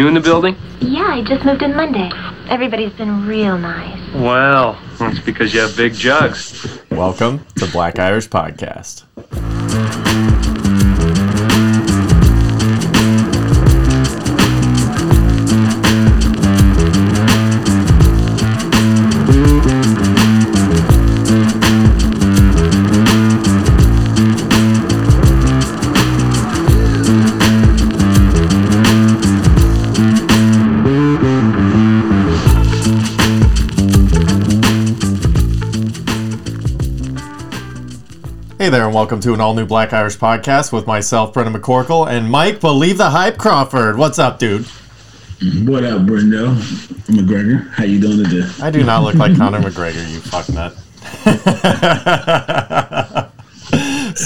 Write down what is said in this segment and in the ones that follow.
New in the building? Yeah, I just moved in Monday. Everybody's been real nice. Well, that's because you have big jugs. Welcome to Black Irish Podcast. Hey there, and welcome to an all new Black Irish podcast with myself, Brendan McCorkle, and Mike Believe the Hype Crawford. What's up, dude? What up, Brendo? McGregor, how you doing today? I do not look like Conor McGregor, you fucknut.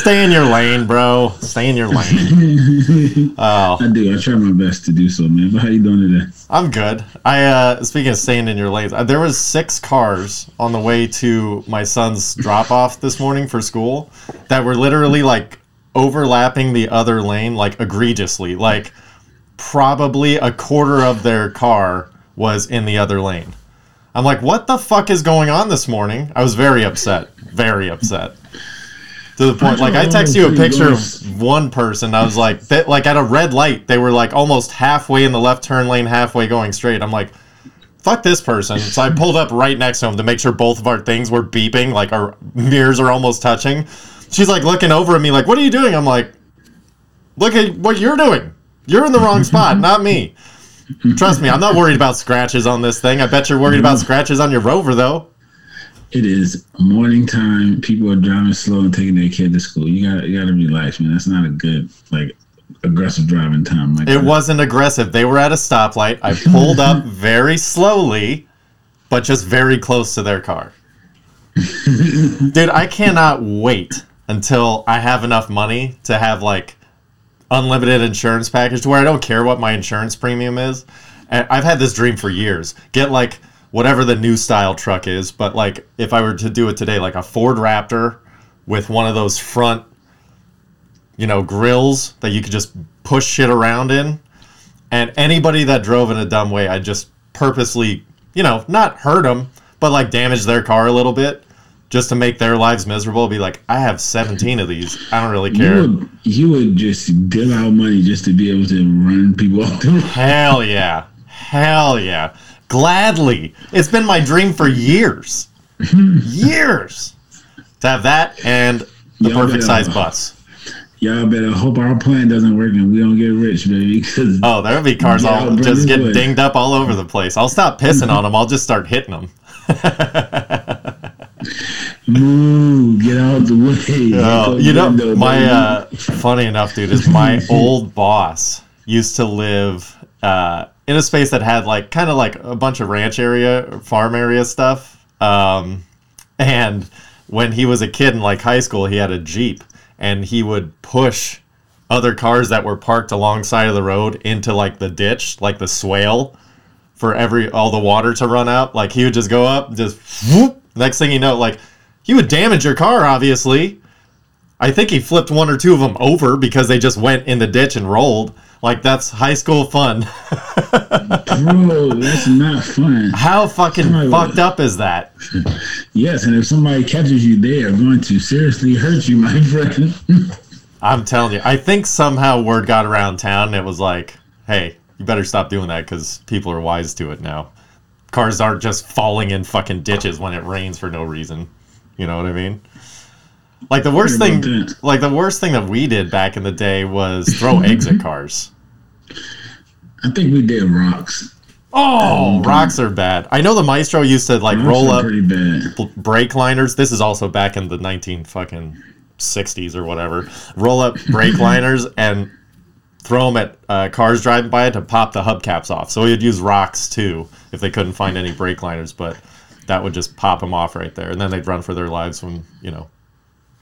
Stay in your lane, bro. Stay in your lane. Oh, I do. I try my best to do so, man. But how you doing today? I'm good. I uh speaking of staying in your lanes, uh, there was six cars on the way to my son's drop off this morning for school that were literally like overlapping the other lane like egregiously. Like probably a quarter of their car was in the other lane. I'm like, what the fuck is going on this morning? I was very upset. Very upset. To the point, like I text you a picture of one person. I was like, like at a red light, they were like almost halfway in the left turn lane, halfway going straight. I'm like, fuck this person. So I pulled up right next to him to make sure both of our things were beeping, like our mirrors are almost touching. She's like looking over at me, like, what are you doing? I'm like, look at what you're doing. You're in the wrong spot, not me. Trust me, I'm not worried about scratches on this thing. I bet you're worried about scratches on your rover, though. It is morning time. People are driving slow and taking their kid to school. You got you got to relax, man. That's not a good like aggressive driving time. Like It that. wasn't aggressive. They were at a stoplight. I pulled up very slowly, but just very close to their car. Dude, I cannot wait until I have enough money to have like unlimited insurance package to where I don't care what my insurance premium is. And I've had this dream for years. Get like whatever the new style truck is, but like if I were to do it today, like a Ford Raptor with one of those front you know, grills that you could just push shit around in. And anybody that drove in a dumb way, I just purposely, you know, not hurt them, but like damage their car a little bit just to make their lives miserable. Be like, I have 17 of these. I don't really You care. would, you would just deal out money just to be able to run people off the road. Hell yeah. Hell yeah. Gladly. It's been my dream for years. years. To have that and the Y'all perfect better- size bus. Y'all better hope our plan doesn't work and we don't get rich, baby. Because Oh, there would be cars all just get wood. dinged up all over the place. I'll stop pissing on them. I'll just start hitting them. move, get out of the way. Oh, you know, Brendo, my uh, funny enough, dude, is my old boss used to live uh, in a space that had like kind of like a bunch of ranch area, farm area stuff. Um, and when he was a kid in like high school, he had a jeep, and he would push other cars that were parked alongside of the road into like the ditch, like the swale, for every all the water to run out. Like he would just go up, just whoop. Next thing you know, like he would damage your car, obviously. I think he flipped one or two of them over because they just went in the ditch and rolled. Like that's high school fun. Bro, that's not fun. How fucking Somebody- fucked up is that? Yes, and if somebody catches you, they are going to seriously hurt you, my friend. I'm telling you. I think somehow word got around town and it was like, hey, you better stop doing that because people are wise to it now. Cars aren't just falling in fucking ditches when it rains for no reason. You know what I mean? Like the worst thing, like the worst thing that we did back in the day was throw eggs at cars. I think we did rocks. Oh, rocks are bad. I know the Maestro used to like roll up brake liners. This is also back in the 19 fucking 60s or whatever. Roll up brake liners and throw them at uh, cars driving by to pop the hubcaps off. So we'd use rocks too if they couldn't find any brake liners, but that would just pop them off right there, and then they'd run for their lives when you know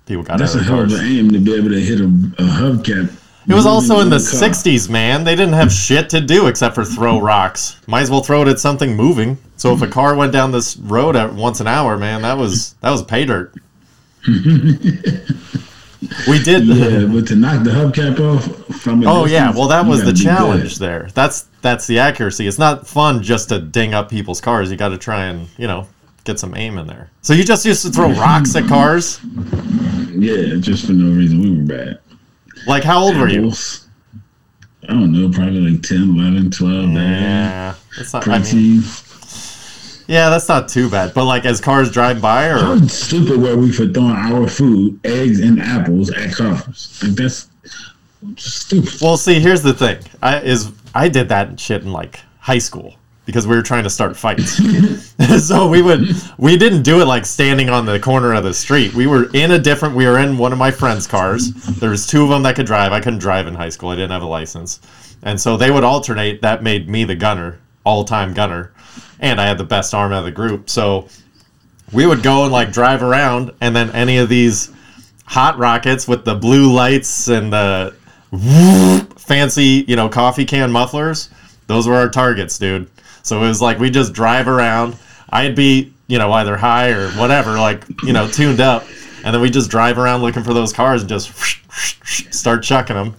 people got That's out a of hell of an aim to be able to hit a, a hubcap. It was also in the 60s, man. They didn't have shit to do except for throw rocks. Might as well throw it at something moving. So if a hmm. car went down this road at once an hour, man, that was that was pay dirt. we did. Yeah, but to knock the hubcap off from a Oh yeah, well that was the challenge there. That's that's the accuracy. It's not fun just to ding up people's cars. You got to try and you know get some aim in there. So you just used to throw rocks at cars. Yeah, just for no reason. We were bad. Like how old were you? I don't know, probably like 10, 11, 12, yeah. That's not. I mean, yeah, that's not too bad. But like as cars drive by, How or stupid were we for throwing our food, eggs and apples at cars? Like that's stupid. well, see, here's the thing. I is I did that shit in like high school because we were trying to start fights. so we would we didn't do it like standing on the corner of the street. We were in a different. We were in one of my friends' cars. There was two of them that could drive. I couldn't drive in high school. I didn't have a license, and so they would alternate. That made me the gunner, all time gunner, and I had the best arm out of the group. So we would go and like drive around, and then any of these hot rockets with the blue lights and the fancy, you know, coffee can mufflers. Those were our targets, dude. So it was like we just drive around. I'd be, you know, either high or whatever, like, you know, tuned up. And then we just drive around looking for those cars and just start chucking them.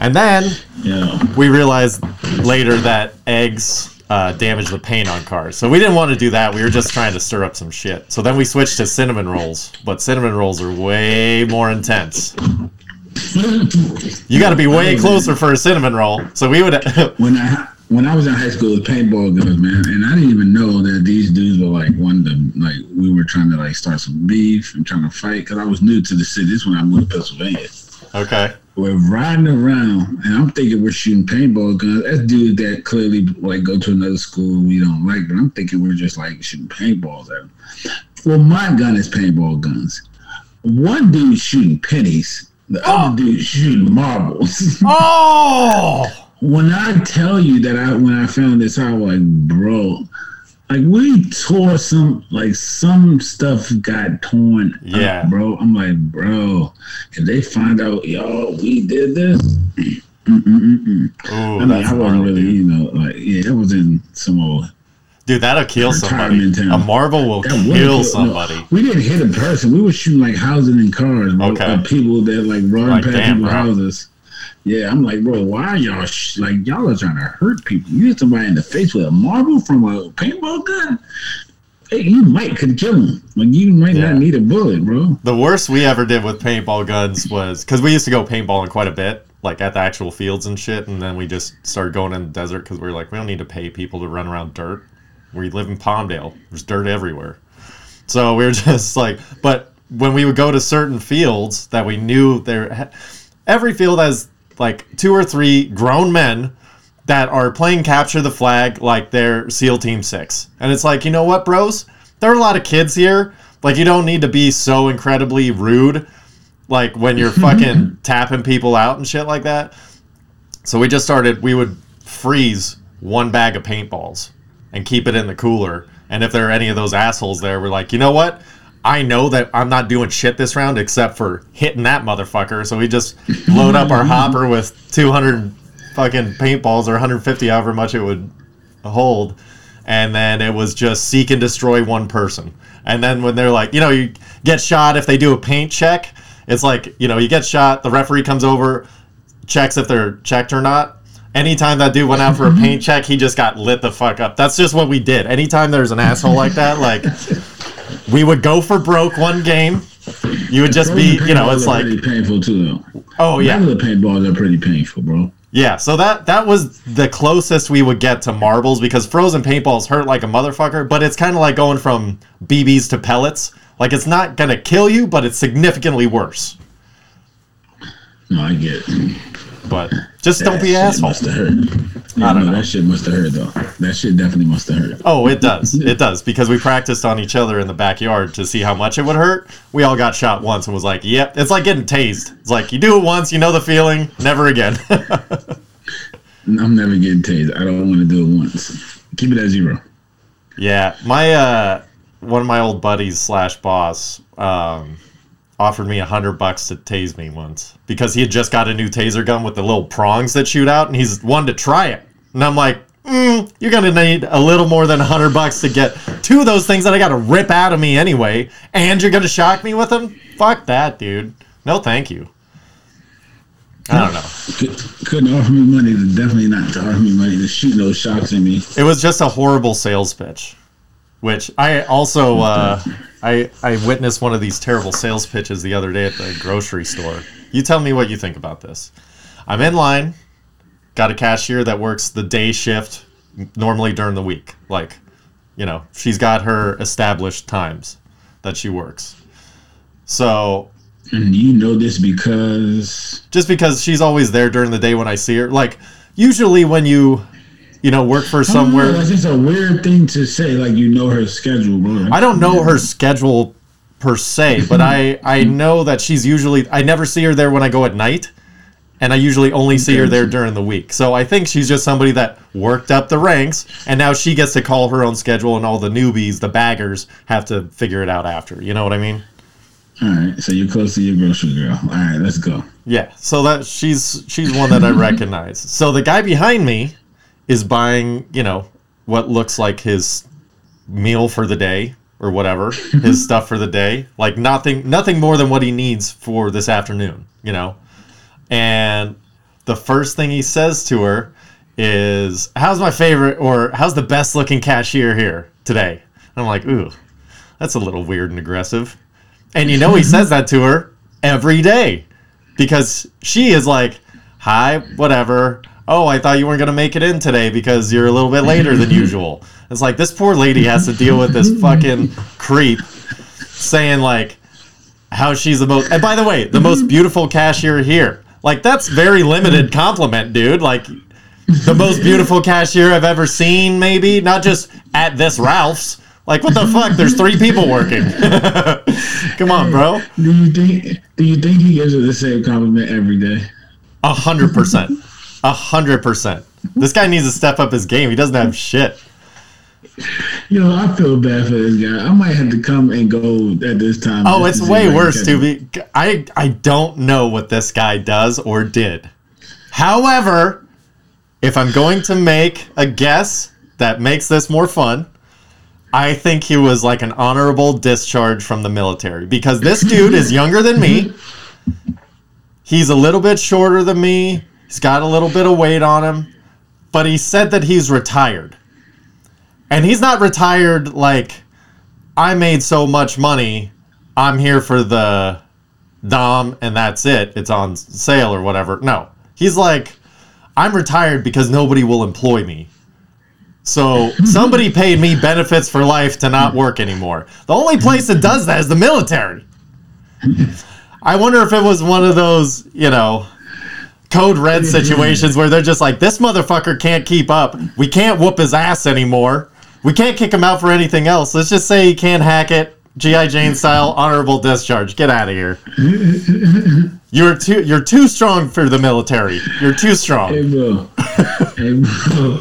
And then Yeah. we realized later that eggs uh, damage the paint on cars. So we didn't want to do that. We were just trying to stir up some shit. So then we switched to cinnamon rolls. But cinnamon rolls are way more intense. You got to be way closer for a cinnamon roll. So we would. when I when I was in high school, it was paintball guns, man, and I didn't even know that these dudes were like one to like we were trying to like start some beef and trying to fight because I was new to the city. This is when I moved to Pennsylvania. okay. We're riding around, and I'm thinking we're shooting paintball guns. That's dudes that clearly like go to another school we don't like, but I'm thinking we're just like shooting paintballs at them. Well, my gun is paintball guns. One dude shooting pennies, the other dude shooting marbles. Oh! When I tell you that I when I found this out, like bro, like we tore some like some stuff got torn. Yeah. up, bro. I'm like, bro, if they find out, y'all, we did this. Mm-mm-mm-mm. Ooh, I mean, I wasn't really, dude. you know, like yeah, it was in some old. Dude, that'll kill somebody. Town. A marble will That kill no, somebody. we didn't hit a person. We were shooting like houses and cars, bro. Okay. Of people that like run Like, past damn, people's bro. houses. Yeah, I'm like, bro, why are y'all sh- like y'all are trying to hurt people? You hit somebody in the face with a marble from a paintball gun. Hey, you might could kill him. Like you might Yeah. not need a bullet, bro. The worst we ever did with paintball guns was because we used to go paintballing quite a bit, like at the actual fields and shit. And then we just started going in the desert because we were like, we don't need to pay people to run around dirt. We live in Palmdale. There's dirt everywhere. So we were just like, but when we would go to certain fields that we knew there, every field has like two or three grown men that are playing capture the flag like they're SEAL Team Six, and it's like, you know what, bros? There are a lot of kids here. Like, you don't need to be so incredibly rude, like when you're fucking tapping people out and shit like that. So we just started. We would freeze one bag of paintballs and keep it in the cooler. And if there are any of those assholes there, we're like, you know what? I know that I'm not doing shit this round except for hitting that motherfucker. So we just load up our hopper with 200 fucking paintballs or 150, however much it would hold. And then it was just seek and destroy one person. And then when they're like, you know, you get shot if they do a paint check, it's like, you know, you get shot, the referee comes over, checks if they're checked or not. Anytime that dude went out for a paint check, he just got lit the fuck up. That's just what we did. Anytime there's an asshole like that, like we would go for broke one game. You would just be, you know, it's like, pretty painful too, though. oh yeah, the paintballs are pretty painful, bro. yeah. So that that was the closest we would get to marbles because frozen paintballs hurt like a motherfucker. But it's kind of like going from BBs to pellets. Like it's not gonna kill you, but it's significantly worse. No, I get it. But just don't be That shit asshole. Must have hurt. Yeah, I don't no, know. that shit must have hurt though. That shit definitely must have hurt. Oh, it does. It does because we practiced on each other in the backyard to see how much it would hurt. We all got shot once and was like, "Yep." It's like getting tased. It's like you do it once, you know the feeling. Never again. I'm never getting tased. I don't want to do it once. Keep it at zero. yeah, my uh, one of my old buddies slash boss um, offered me a hundred bucks to tase me once because he had just got a new taser gun with the little prongs that shoot out, and he's wanted to try it. And I'm like, mm, you're gonna need a little more than a hundred bucks to get two of those things that I gotta rip out of me anyway, and you're gonna shock me with them? Fuck that, dude. No, thank you. I don't know. Could, couldn't offer me money to definitely not to offer me money to shoot no shots at me. It was just a horrible sales pitch, which I also uh, I I witnessed one of these terrible sales pitches the other day at the grocery store. You tell me what you think about this. I'm in line, got a cashier that works the day shift normally during the week. Like, you know, she's got her established times that she works. So And you know this because just because she's always there during the day when I see her, like usually when you you know work for somewhere oh, That's just a weird thing to say. Like you know her schedule, bro. I don't know her schedule per se, but I I know that she's usually I never see her there when I go at night, and I usually only see her there during the week. So I think she's just somebody that worked up the ranks, and now she gets to call her own schedule, and all the newbies, the baggers, have to figure it out after. You know what I mean? All right, so you're close to your grocery girl. All right, let's go. Yeah. So that she's she's one that I recognize. So the guy behind me is buying, you know, what looks like his meal for the day or whatever, his stuff for the day, like nothing nothing more than what he needs for this afternoon, you know. And the first thing he says to her is, "How's my favorite or how's the best looking cashier here today?" And I'm like, "Ooh, that's a little weird and aggressive." And you know he says that to her every day because she is like, "Hi, whatever. Oh, I thought you weren't gonna make it in today because you're a little bit later than usual." It's like this poor lady has to deal with this fucking creep saying like how she's the most. And by the way, the most beautiful cashier here. Like that's very limited compliment, dude. Like the most beautiful cashier I've ever seen, maybe not just at this Ralph's. Like what the fuck? There's three people working. Come on, bro. Do you think? Do you think he gives her the same compliment every day? A hundred percent. A hundred percent. This guy needs to step up his game. He doesn't have shit. You know, I feel bad for this guy. I might have to come and go at this time. Oh, it's way if I can worse, be. I I don't know what this guy does or did. However, if I'm going to make a guess that makes this more fun, I think he was like an honorable discharge from the military because this dude is younger than me. Mm-hmm. He's a little bit shorter than me. He's got a little bit of weight on him, but he said that he's retired. And he's not retired like I made so much money, I'm here for the Dom and that's it. It's on sale or whatever. No. He's like I'm retired because nobody will employ me. So somebody paid me benefits for life to not work anymore. The only place that does that is the military. I wonder if it was one of those, you know, code red situations where they're just like, this motherfucker can't keep up. We can't whoop his ass anymore. We can't kick him out for anything else. Let's just say he can't hack it. GI Jane style, honorable discharge. Get out of here. You're too you're too strong for the military. You're too strong. Hey, bro. hey, bro.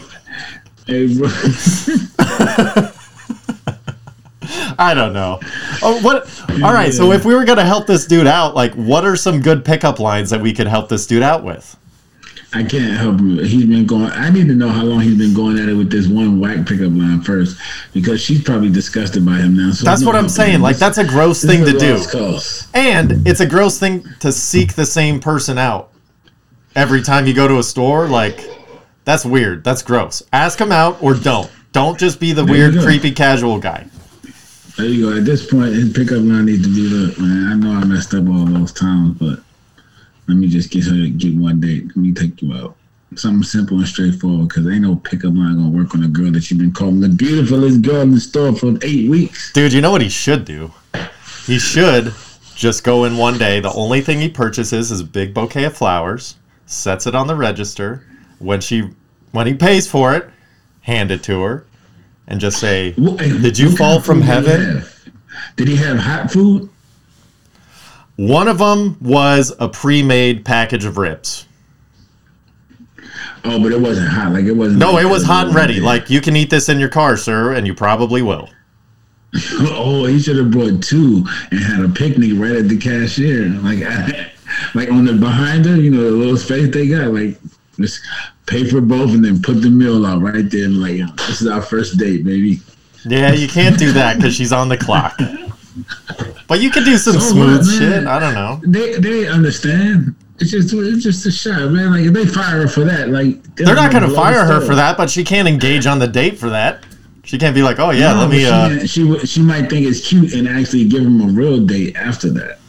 Hey, bro. I don't know. Oh, what? All right. So if we were gonna help this dude out, like, what are some good pickup lines that we could help this dude out with? I can't help him. He's been going. I need to know how long he's been going at it with this one whack pickup line first, because she's probably disgusted by him now. So That's what I'm saying. him. Like, that's a gross This thing to do, and it's a gross thing to seek the same person out every time you go to a store. Like, that's weird. That's gross. Ask him out or don't. Don't just be the you weird, creepy, casual guy. There you go. At this point, his pickup line needs to be look, man. I know I messed up all those times, but let me just get her to get one date. Let me take you out. Something simple and straightforward, because ain't no pickup line gonna work on a girl that you've been calling the beautifulest girl in the store for eight weeks. Dude, you know what he should do? He should just go in one day. The only thing he purchases is a big bouquet of flowers, sets it on the register. When she when he pays for it, hand it to her and just say, What- Did you fall from food did he heaven? Did he have hot food? One of them was a pre-made package of ribs. Oh, but it wasn't hot. Like it wasn't. No, like it was hot and ready. Like you can eat this in your car, sir, and you probably will. Oh, he should have brought two and had a picnic right at the cashier, like like on the behind her. You know, the little space they got. Like just pay for both and then put the meal out right there. And like, this is our first date, baby. Yeah, you can't do that because she's on the clock. But you could do some So smooth what, shit. I don't know. They they understand. It's just it's just a shot, man. Like if they fire her for that, like They're not going to fire her for that, but she can't engage on the date for that. She can't be like, oh yeah, No, let me. she, Uh, she she might think it's cute and actually give him a real date after that.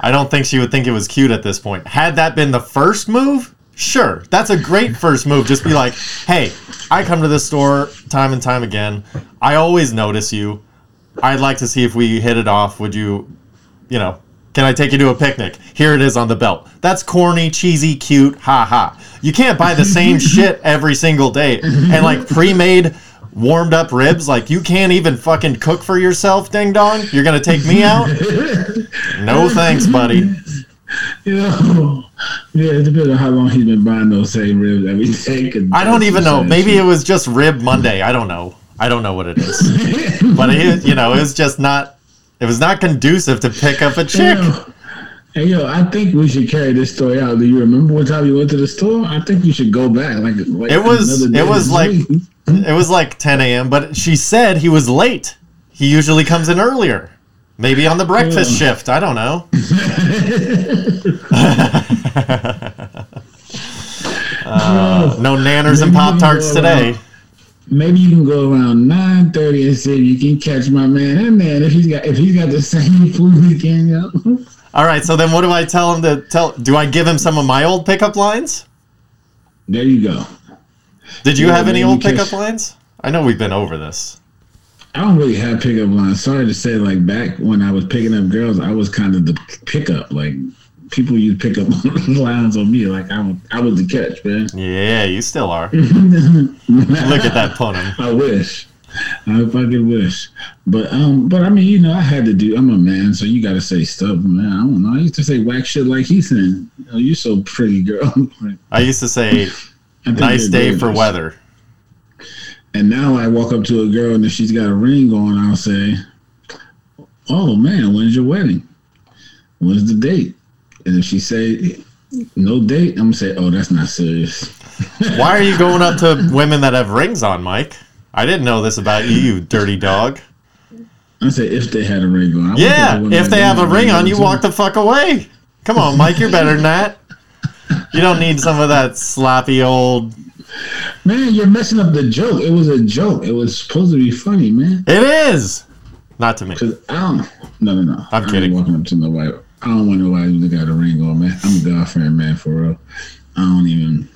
I don't think she would think it was cute at this point. Had that been the first move, sure, that's a great first move. Just be like, hey, I come to this store time and time again. I always notice you. I'd like to see if we hit it off. Would you, you know, can I take you to a picnic? Here it is on the belt. That's corny, cheesy, cute, ha ha. You can't buy the same shit every single day. And like pre made, warmed up ribs, like you can't even fucking cook for yourself, ding dong. You're gonna take me out? No thanks, buddy. You know, yeah, it depends on how long he's been buying those same ribs every day. I don't even know. Maybe it was just Rib Monday. I don't know. I don't know what it is. but it, you know, it was just not. It was not conducive to pick up a chick. Hey yo, I think we should carry this story out. Do you remember what time you went to the store? I think you should go back. Like, like It was- it was like-. It was like 10 a.m. But she said he was late. He usually comes in earlier. Maybe on the breakfast Yeah. shift. I don't know. Uh, no nanners and pop tarts you can go today. around- Maybe you can go around nine thirty and see if you can catch my man. Hey man, if he's got if he's got the same food weekend, yo. All right. So then, what do I tell him to tell? Do I give him some of my old pickup lines? There you go. Did you Yeah, have any old pickup catch- lines? I know we've been over this. I don't really have pickup lines. Sorry to say, like back when I was picking up girls, I was kind of the pickup. Like people used pickup lines on me. Like I was, I was the catch, man. Yeah, you still are. Look at that punum. I wish. I fucking wish. But um, but I mean, you know, I had to do. I'm a man, so you got to say stuff, man. I don't know. I used to say whack shit like he's saying. Oh, you so pretty, girl. I used to say, nice day for weather. And now I walk up to a girl and if she's got a ring on, I'll say, "Oh man, when's your wedding? When's the date?" And if she say no date, I'm gonna say, "Oh, that's not serious." Why are you going up to women that have rings on, Mike? I didn't know this about you, you dirty dog. I say if they had a ring on. I Yeah, if they have a ring on, you too. walk the fuck away. Come on, Mike, you're better than that. You don't need some of that sloppy old. Man, you're messing up the joke. It was a joke. It was supposed to be funny, man. It is. Not to me. Cause I don't. No, no, no. I'm I kidding. walking up to nobody. I don't want nobody that got a ring on, man. I'm a girlfriend, man, for real. I don't even.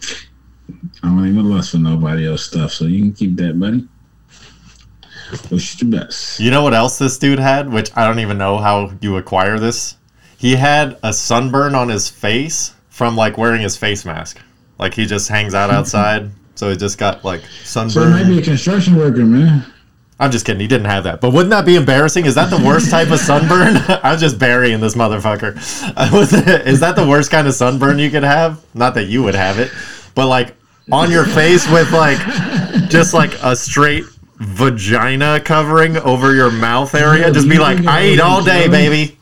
I don't even lust for nobody else stuff. So you can keep that, buddy. Wish you the best. You know what else this dude had, which I don't even know how you acquire this? He had a sunburn on his face from like wearing his face mask. Like he just hangs out mm-hmm. outside, so he just got like sunburn. So it might be a construction worker, man. I'm just kidding. He didn't have that. But wouldn't that be embarrassing? Is that the worst type of sunburn? I'm just burying this motherfucker. Is that the worst kind of sunburn you could have? Not that you would have it, but like on your face with like just like a straight vagina covering over your mouth area. Just be like, I eat all day, baby.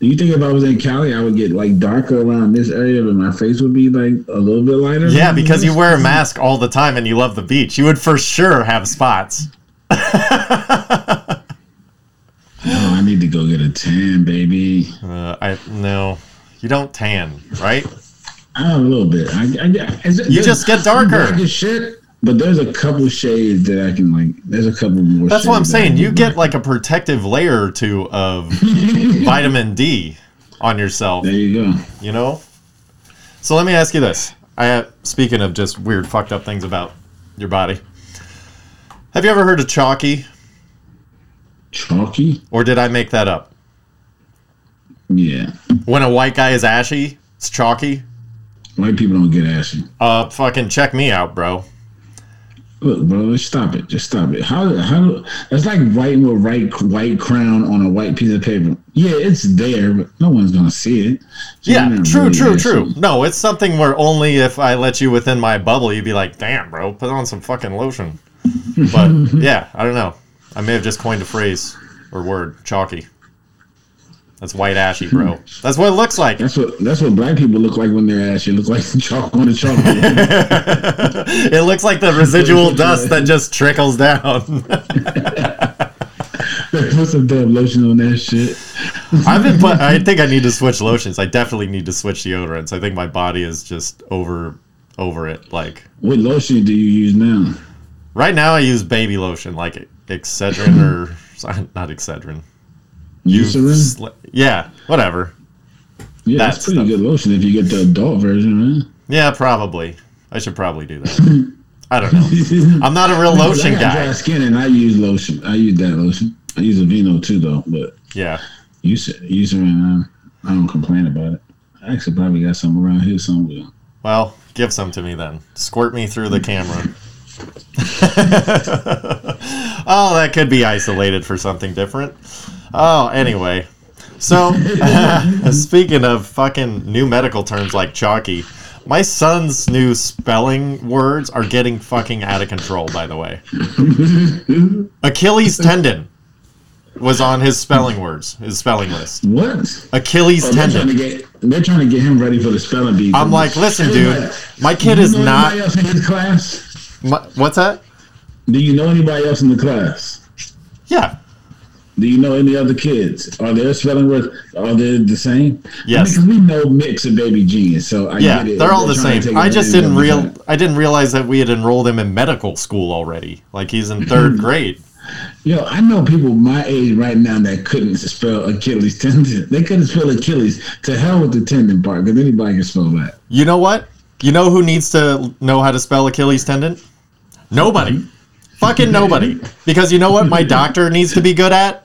Do you think if I was in Cali, I would get like darker around this area, but my face would be like a little bit lighter? Yeah, because you wear a mask all the time and you love the beach. You would for sure have spots. Oh, I need to go get a tan, baby. Uh, I no, you don't tan, right? I a little bit. I, I, is it, You just get darker. shit, but there's a couple shades that I can like. There's a couple more. That's what I'm saying. You get like a protective layer or two of vitamin D on yourself, There you go. you know? So let me ask you this. I have, speaking of just weird fucked up things about your body. Have you ever heard of chalky Chalky. or did I make that up? Yeah. When a white guy is ashy, it's chalky. White people don't get ashy. Uh fucking check me out, bro. Look, bro, just stop it. Just stop it. How? How? That's like writing with white white crown on a white piece of paper. Yeah, it's there, but no one's gonna see it. So Yeah, true, really true, true. No, it's something where only if I let you within my bubble, you'd be like, "Damn, bro, put on some fucking lotion." But yeah, I don't know. I may have just coined a phrase or word, chalky. That's white ashy, bro. That's what it looks like. That's what that's what black people look like when they're ashy. Look like chalk on the chalkboard. it looks like the residual dust that just trickles down. Put some damn lotion on that shit. I've been put. I think I need to switch lotions. I definitely need to switch deodorants. I think my body is just over over it. Like What lotion do you use now? right now, I use baby lotion, like Excedrin or not Excedrin. Eucerin? Yeah, whatever. Yeah, that that's pretty stuff. good lotion if you get the adult version, man. Yeah, probably. I should probably do that. I don't know. I'm not a real lotion I got dry skin and I use lotion. I use that lotion. I use Aveeno too, though. But Yeah. Eucerin, I, I don't complain about it. I actually probably got some around here somewhere. Well, give some to me then. Squirt me through the camera. oh, that could be isolated for something different. Oh, anyway. So, speaking of fucking new medical terms like chalky, my son's new spelling words are getting fucking out of control, by the way. Achilles tendon was on his spelling words, his spelling list. What? Achilles Oh, they're trying tendon. get they're trying to get him ready for the spelling bee. I'm like, listen, dude, my kid is not. Anybody else in his class? My, what's that? Do you know anybody else in the class? Yeah. Do you know any other kids? Are their spelling words are they the same? Yes. because we know Mix and Baby Genius, so I Yeah, it. they're all the same. I just didn't real. I didn't realize that we had enrolled him in medical school already. Like he's in third grade. Yo, I know people my age right now that couldn't spell Achilles tendon. They couldn't spell Achilles. To hell with the tendon part, because anybody can spell that. You know what? You know who needs to know how to spell Achilles tendon? Nobody. Hmm? Fucking nobody. Because you know what my doctor needs to be good at?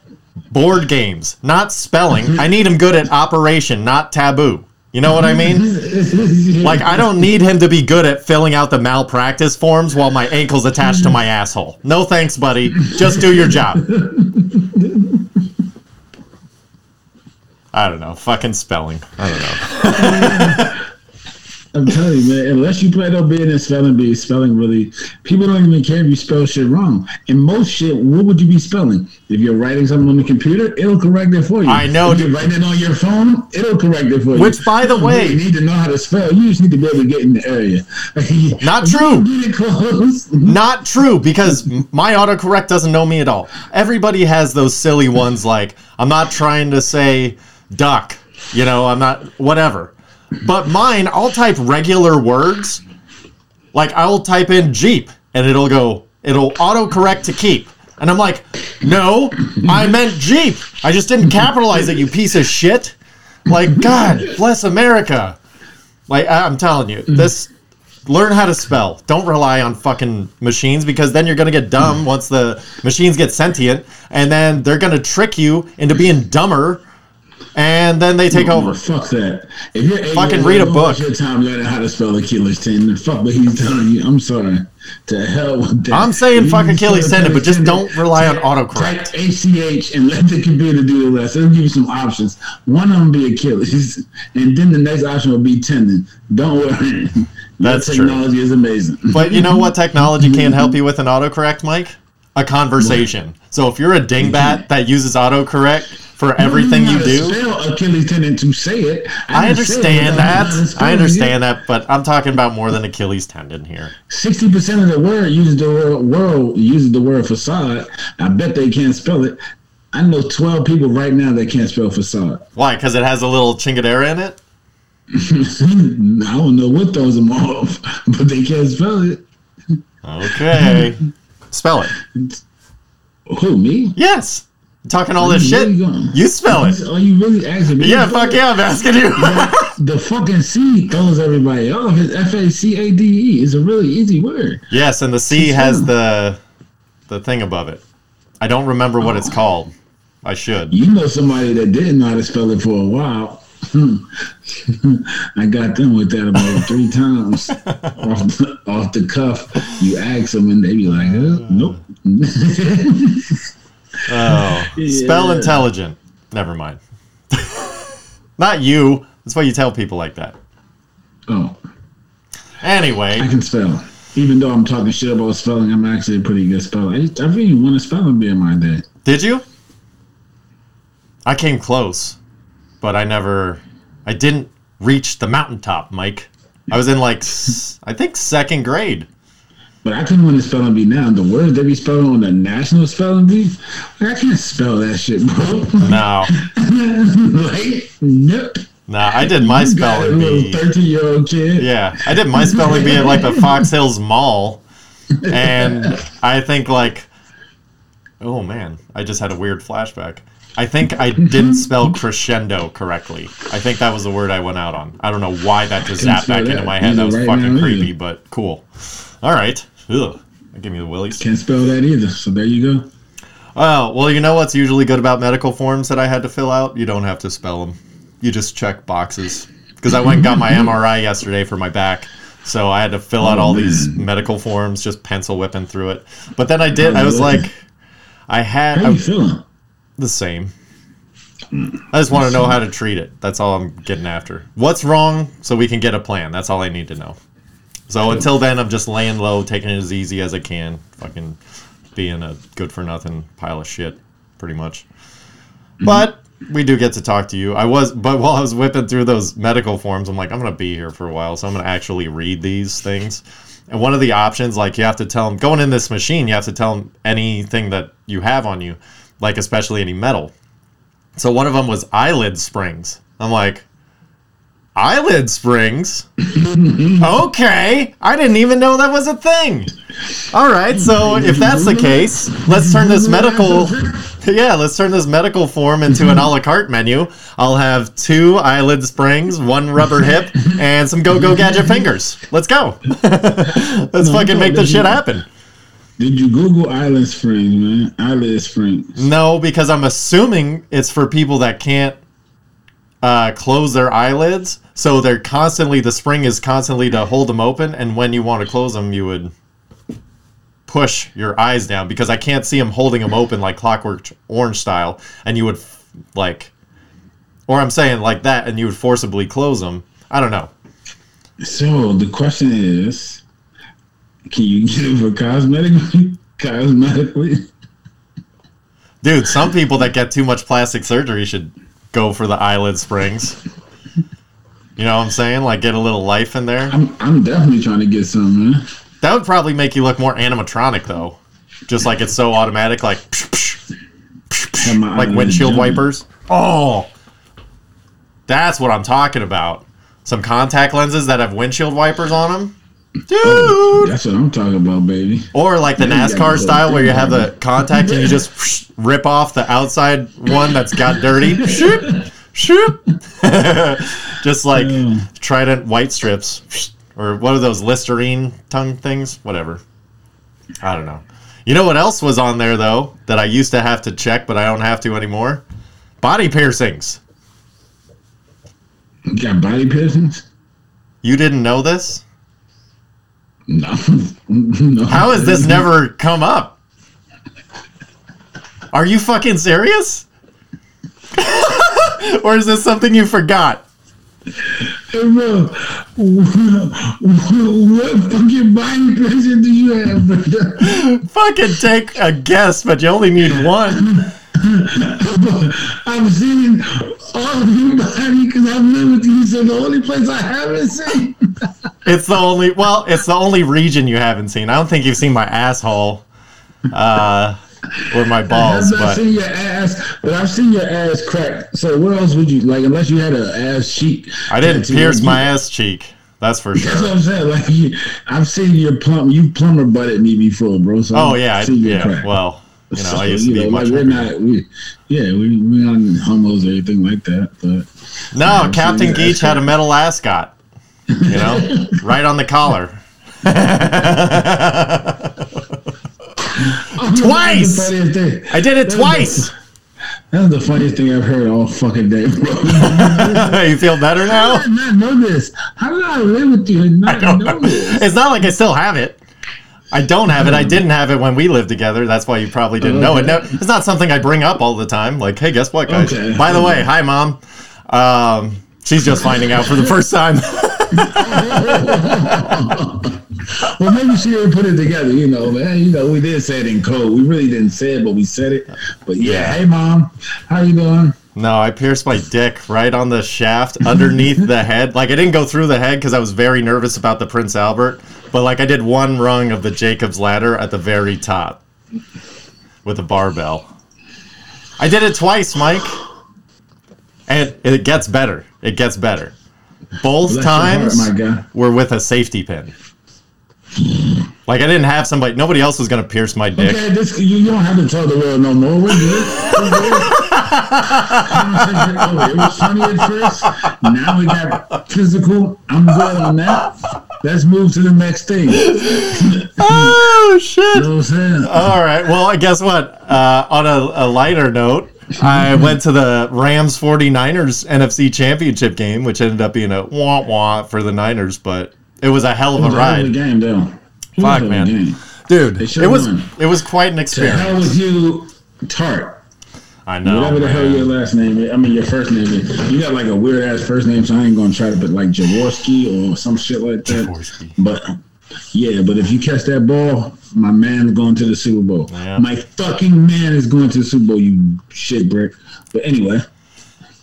Board games, not spelling. I need him good at operation, not taboo. You know what I mean? Like I don't need him to be good at filling out the malpractice forms while my ankle's attached to my asshole. No thanks, buddy. Just do your job. I don't know. Fucking spelling. I don't know. I'm telling you, man. Unless you play no being in spelling bee, spelling really people don't even care if you spell shit wrong. And most shit, what would you be spelling? If you're writing something on the computer, it'll correct it for you. I know, If you're writing it on your phone, it'll correct it for you. Which, by the You way- you need to know how to spell. You just need to be able to get in the area. Not true. Not true because my autocorrect doesn't know me at all. Everybody has those silly ones like I'm not trying to say duck, you know, I'm not whatever. But mine, I'll type regular words. Like I'll type in Jeep and it'll go it'll autocorrect to keep. And I'm like, "No, I meant Jeep. I just didn't capitalize it, you piece of shit." Like god, bless America. Like I'm telling you, this learn how to spell. Don't rely on fucking machines because then you're gonna get dumb once the machines get sentient, and then they're gonna trick you into being dumber, and then they take Oh, over. Fuck that. If you're Fucking read a book. your time learning how to spell Achilles tendon. Fuck what he's telling you. I'm sorry. To hell with that. I'm saying fuck Achilles tendon, but just don't rely on autocorrect. ACH and let the computer do the rest. It'll give you some options. One of them be Achilles, and then the next option will be tendon. Don't worry. That's Your true. technology is amazing. But you know what technology can't help you with an autocorrect, Mike? A conversation. So if you're a dingbat that uses autocorrect for everything mm-hmm. you know how to do, Spell Achilles tendon to say it. I didn't say it understand that. knowing how to spell I understand that, but I'm talking about more than Achilles tendon here. Sixty percent of the word uses the word world uses the word facade. I bet they can't spell it. I know twelve people right now that can't spell facade. Why? Because it has a little chingadera in it? I don't know what throws them off, but they can't spell it. Okay. Spell it. Who me? Yes. Talking all this shit? you going? You spell it. Are you really asking me? Yeah, fuck yeah, I'm asking you. The fucking C throws everybody off. It's F A C A D E. It's a really easy word. yes, and the C has the the thing above it. I don't remember what it's called. I should. You know somebody that didn't know how to spell it for a while. I got them with that about three times off the, off the cuff. You ask them and they be like, uh, "Nope." Oh, spell intelligent. Never mind. Not you. That's why you tell people like that. oh, Anyway, I can spell. Even though I'm talking shit about spelling, I'm actually a pretty good speller. I, I really want to spell and be in my day. did you? I came close, but I never. I didn't reach the mountaintop, Mike. I was in like, I think second grade. But I couldn't want the spelling bee now. The words they be spelling on the national spelling bee, like, I can't spell that shit, bro. No, like, nope. no, I did my You spelling bee. thirteen-year-old kid. Yeah, I did my spelling bee at like the Fox Hills Mall, and I think like, oh man, I just had a weird flashback. I think I didn't spell crescendo correctly. I think that was the word I went out on. I don't know why that just zapped back spell into my head. That was right fucking creepy, either. but cool. All right, ugh, that gave me the willies. Can't spell that either. So there you go. Oh, well, you know what's usually good about medical forms that I had to fill out? You don't have to spell them. You just check boxes. Because I went and got my MRI yesterday for my back. So I had to fill out Oh, all these medical forms, just pencil whipping through it. But then I did, Oh, I was like, I had How you feeling? the same. I just want to know how to treat it. That's all I'm getting after. What's wrong so we can get a plan. That's all I need to know. So until then, I'm just laying low, taking it as easy as I can. Fucking being a good for nothing pile of shit, pretty much. Mm-hmm. But we do get to talk to you. I was, but while I was whipping through those medical forms, I'm like, I'm gonna be here for a while, so I'm gonna actually read these things. And one of the options, like you have to tell them going in this machine, you have to tell them anything that you have on you, like especially any metal. So one of them was eyelid springs. I'm like, eyelid springs? okay. I didn't even know that was a thing. All right. So if that's the case, let's turn this medical. Yeah, let's turn this medical form into an a la carte menu. I'll have two eyelid springs, one rubber hip, and some go go gadget fingers. Let's go. let's fucking make this shit happen. Did you Google eyelid Springs, man? Eyelid Springs. No, because I'm assuming it's for people that can't uh, close their eyelids. So they're constantly, the spring is constantly to hold them open. And when you want to close them, you would push your eyes down because I can't see them holding them open like Clockwork Orange style. And you would, like, or I'm saying like that, and you would forcibly close them. I don't know. So the question is, can you get it for cosmetically? Cosmetically? Dude, some people that get too much plastic surgery should go for the eyelid springs. You know what I'm saying? Like get a little life in there. I'm, I'm definitely trying to get some, man. That would probably make you look more animatronic though. Just like it's so automatic, like Have my like windshield wipers. Oh, that's what I'm talking about. Some contact lenses that have windshield wipers on them, dude. That's what I'm talking about, baby. Or like the Yeah, NASCAR style where you have the contact and you just rip off the outside one that's got dirty. Shoop, shoop. just like Yeah. Trident white strips. Or what are those Listerine tongue things? Whatever. I don't know. You know what else was on there though that I used to have to check, but I don't have to anymore? Body piercings. You got body piercings? You didn't know this? No. no. How has this never come up? Are you fucking serious? or is this something you forgot? Bro, what fucking body piercing do you have, brother? Fucking take a guess, but you only need one. I've seen all of your body because I've lived with you, so the only place I haven't seen. It's the only well, it's the only region you haven't seen. I don't think you've seen my asshole. Uh or my balls, I've not but seen your ass, but I've seen your ass crack. So what else would you like? Unless you had an ass cheek. I didn't pierce you- my ass cheek. That's for That's what sure. I'm saying. Like you, I've seen your plum. You plumber butted me before, bro. So Oh I've yeah, I, your yeah. crack. Well, you know, So, I used to be know, much like we're not. We, yeah, we we on homos or anything like that. But No, I've Captain seen Geach had a metal ascot. You know? right on the collar. Twice! the funniest thing. I did it twice. That's the funniest thing I've heard all fucking day, bro. you feel better How now? did I not know this? How did I live with you and not know know. this? It's not like I still have it. I don't have it. I didn't have it when we lived together. That's why you probably didn't know it. No, it's not something I bring up all the time. Like, hey, guess what, guys? Okay. By the way, hi, mom. Um, she's just finding out for the first time. Well, maybe she didn't put it together, you know, man. You know, we did say it in code. We really didn't say it, but we said it. But yeah, Yeah. hey mom, how you doing? no, I pierced my dick right on the shaft underneath the head. Like, I didn't go through the head because I was very nervous about the Prince Albert. But like I did one rung of the Jacob's ladder at the very top with a barbell. I did it twice, Mike. And it gets better. It gets better. Both Bless times heart, were with a safety pin. Like I didn't have somebody. Nobody else was gonna pierce my dick. Okay, this you, you don't have to tell the world no more. We're good. We're good. oh, it was funny at first. Now we got physical. I'm good on that. Let's move to the next thing. Oh shit! know what I'm saying? All right. Well, I guess what? Uh, on a, a lighter note, I went to the Rams 49ers NFC Championship game, which ended up being a wah wah for the Niners, but it was a hell of a a hell of ride. game, though. It was Fuck, hell of a man. game. Dude, it was won. it was quite an The hell experience. with you, Tart. I know. Whatever the hell your last name is. I mean, your first name is. You got like a weird ass first name, so I ain't gonna try to put like Jaworski or some shit like that. Jaworski. But yeah, but if you catch that ball, my man's going to the Super Bowl. Yeah. My fucking man is going to the Super Bowl. You shit brick. But anyway,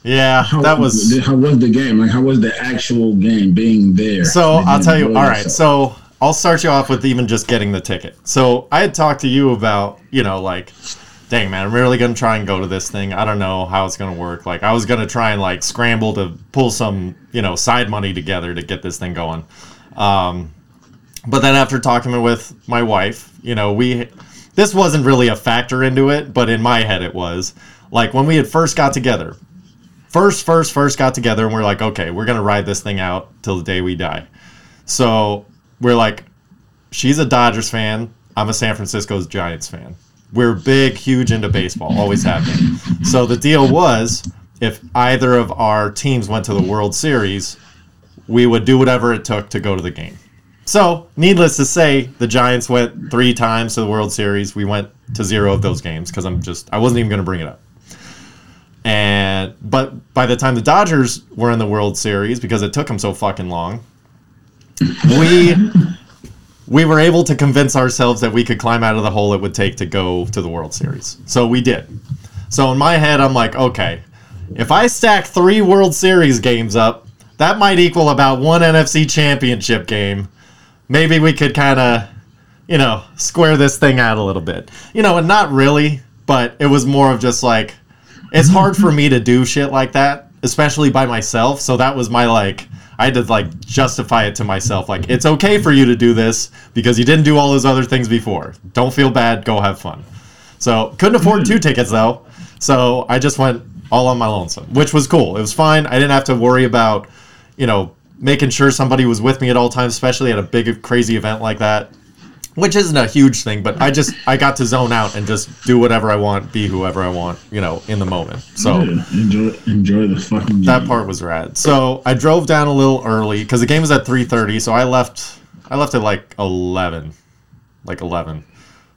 Yeah, how, that was. how was the game? Like, how was the actual game being there? So I'll tell you. All right. So I'll start you off with even just getting the ticket. So I had talked to you about, you know, like, dang man, I'm really gonna try and go to this thing. I don't know how it's gonna work. Like, I was gonna try and like scramble to pull some, you know, side money together to get this thing going. Um, but then after talking with my wife, you know, we this wasn't really a factor into it, but in my head it was. Like when we had first got together, first, first, first got together, and we're like, okay, we're gonna ride this thing out till the day we die. So we're like, she's a Dodgers fan. I'm a San Francisco Giants fan. We're big, huge into baseball, always have been. So the deal was, if either of our teams went to the World Series, we would do whatever it took to go to the game. So, needless to say, the Giants went three times to the World Series. We went to zero of those games because I'm just I wasn't even going to bring it up. And but by the time the Dodgers were in the World Series, because it took them so fucking long, we we were able to convince ourselves that we could climb out of the hole it would take to go to the World Series. So we did. So in my head, I'm like, okay, if I stack three World Series games up, that might equal about one NFC Championship game. Maybe we could kind of, you know, square this thing out a little bit. You know, and not really, but it was more of just like, it's hard for me to do shit like that, especially by myself. So that was my like, I had to like justify it to myself. Like, it's okay for you to do this because you didn't do all those other things before. Don't feel bad. Go have fun. So couldn't afford hmm. two tickets though. So I just went all on my lonesome, which was cool. It was fine. I didn't have to worry about, you know, making sure somebody was with me at all times, especially at a big crazy event like that. Which isn't a huge thing, but I just I got to zone out and just do whatever I want, be whoever I want, you know, in the moment. So Yeah, enjoy, enjoy the fucking game. that part was rad. So I drove down a little early because the game was at three thirty. So I left. I left at like eleven, like eleven,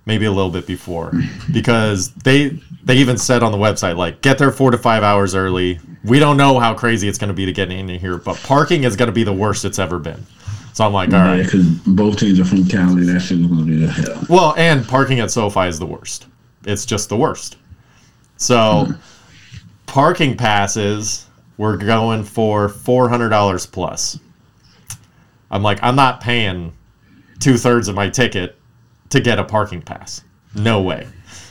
maybe a little bit before, because they they even said on the website like get there four to five hours early. We don't know how crazy it's going to be to get in here, but parking is going to be the worst it's ever been. So I'm like, all Yeah, because both teams are from Cali. That shit is gonna be the hell. Well, and parking at SoFi is the worst. It's just the worst. So, hmm. parking passes were going for four hundred dollars plus. I'm like, I'm not paying two thirds of my ticket to get a parking pass. No way.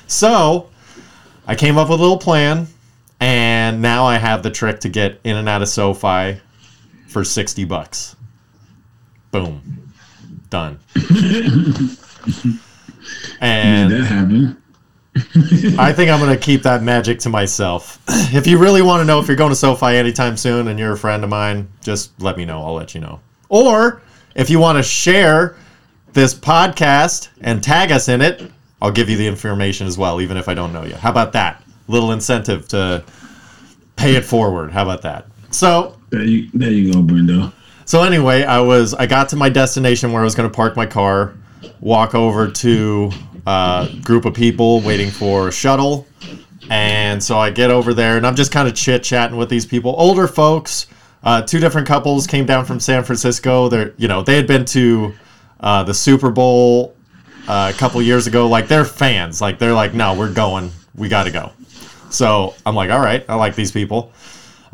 So, I came up with a little plan, and now I have the trick to get in and out of SoFi for sixty bucks. Boom, done. and Made that happen. I think I'm gonna keep that magic to myself. If you really want to know if you're going to SoFi anytime soon and you're a friend of mine, just let me know. I'll let you know. Or if you want to share this podcast and tag us in it, I'll give you the information as well, even if I don't know you. How about that? Little incentive to pay it forward. How about that? So There you, there you go, Brendo. So anyway, I was I got to my destination where I was going to park my car, walk over to a group of people waiting for a shuttle, and so I get over there and I'm just kind of chit chatting with these people, older folks. Uh, two different couples came down from San Francisco. They're you know they had been to uh, the Super Bowl uh, a couple years ago. Like they're fans. Like they're like, no, we're going. We got to go. So I'm like, all right, I like these people.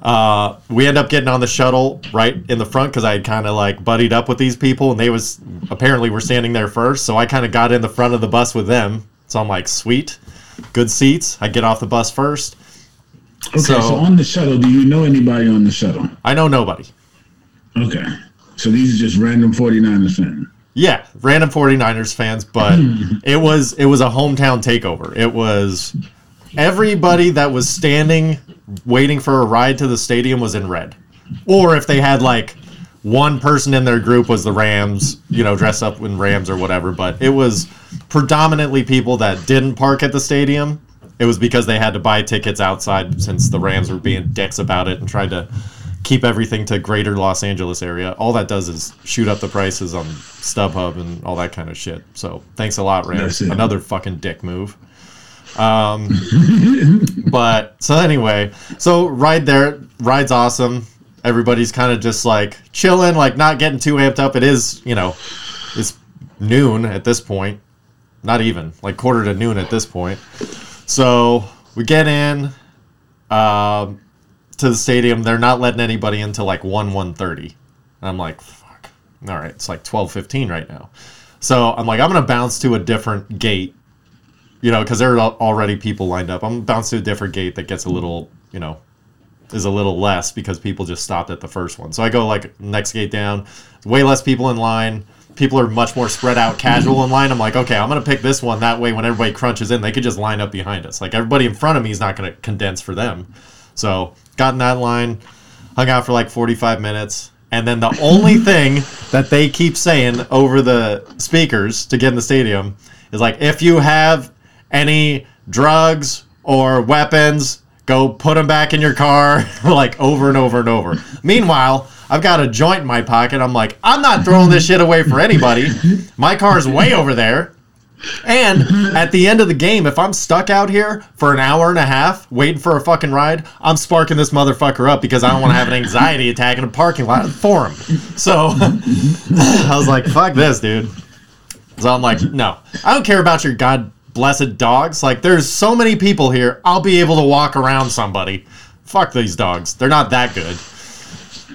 Uh, we end up getting on the shuttle right in the front because I had kind of like buddied up with these people, and they was apparently were standing there first. So I kind of got in the front of the bus with them. So I'm like, sweet, good seats. I get off the bus first. Okay, So- so, on the shuttle, do you know anybody on the shuttle? I know nobody. Okay. So these are just random 49ers fans. Yeah, random 49ers fans, but it was it was a hometown takeover. It was everybody that was standing waiting for a ride to the stadium was in red. Or if they had like one person in their group was the Rams, you know, dressed up in Rams or whatever, but it was predominantly people that didn't park at the stadium. It was because they had to buy tickets outside since the Rams were being dicks about it and tried to keep everything to greater Los Angeles area. All that does is shoot up the prices on StubHub and all that kind of shit. So thanks a lot, Rams. Another fucking dick move. Um, but so anyway, so ride there, ride's awesome. Everybody's kind of just like chilling, like not getting too amped up. It is, you know, it's noon at this point. Not even like quarter to noon at this point. So we get in um, to the stadium. They're not letting anybody into like one one thirty. I'm like, fuck. All right, it's like twelve fifteen right now. So I'm like, I'm gonna bounce to a different gate, you know, because there are already people lined up. I'm gonna to a different gate that gets a little, you know, is a little less because people just stopped at the first one. So I go like next gate down, way less people in line. People are much more spread out, casual in line. I'm like, okay, I'm gonna pick this one. That way, when everybody crunches in, they could just line up behind us. Like everybody in front of me is not gonna condense for them. So got in that line, hung out for like 45 minutes, and then the only thing that they keep saying over the speakers to get in the stadium is like, if you have any drugs or weapons, go put them back in your car, like over and over and over. Meanwhile, I've got a joint in my pocket. I'm like, I'm not throwing this shit away for anybody. My car's way over there. And at the end of the game, if I'm stuck out here for an hour and a half waiting for a fucking ride, I'm sparking this motherfucker up because I don't want to have an anxiety attack in a parking lot for him. So I was like, fuck this, dude. So I'm like, no, I don't care about your god blessed dogs. Like, there's so many people here. I'll be able to walk around somebody. Fuck these dogs. They're not that good.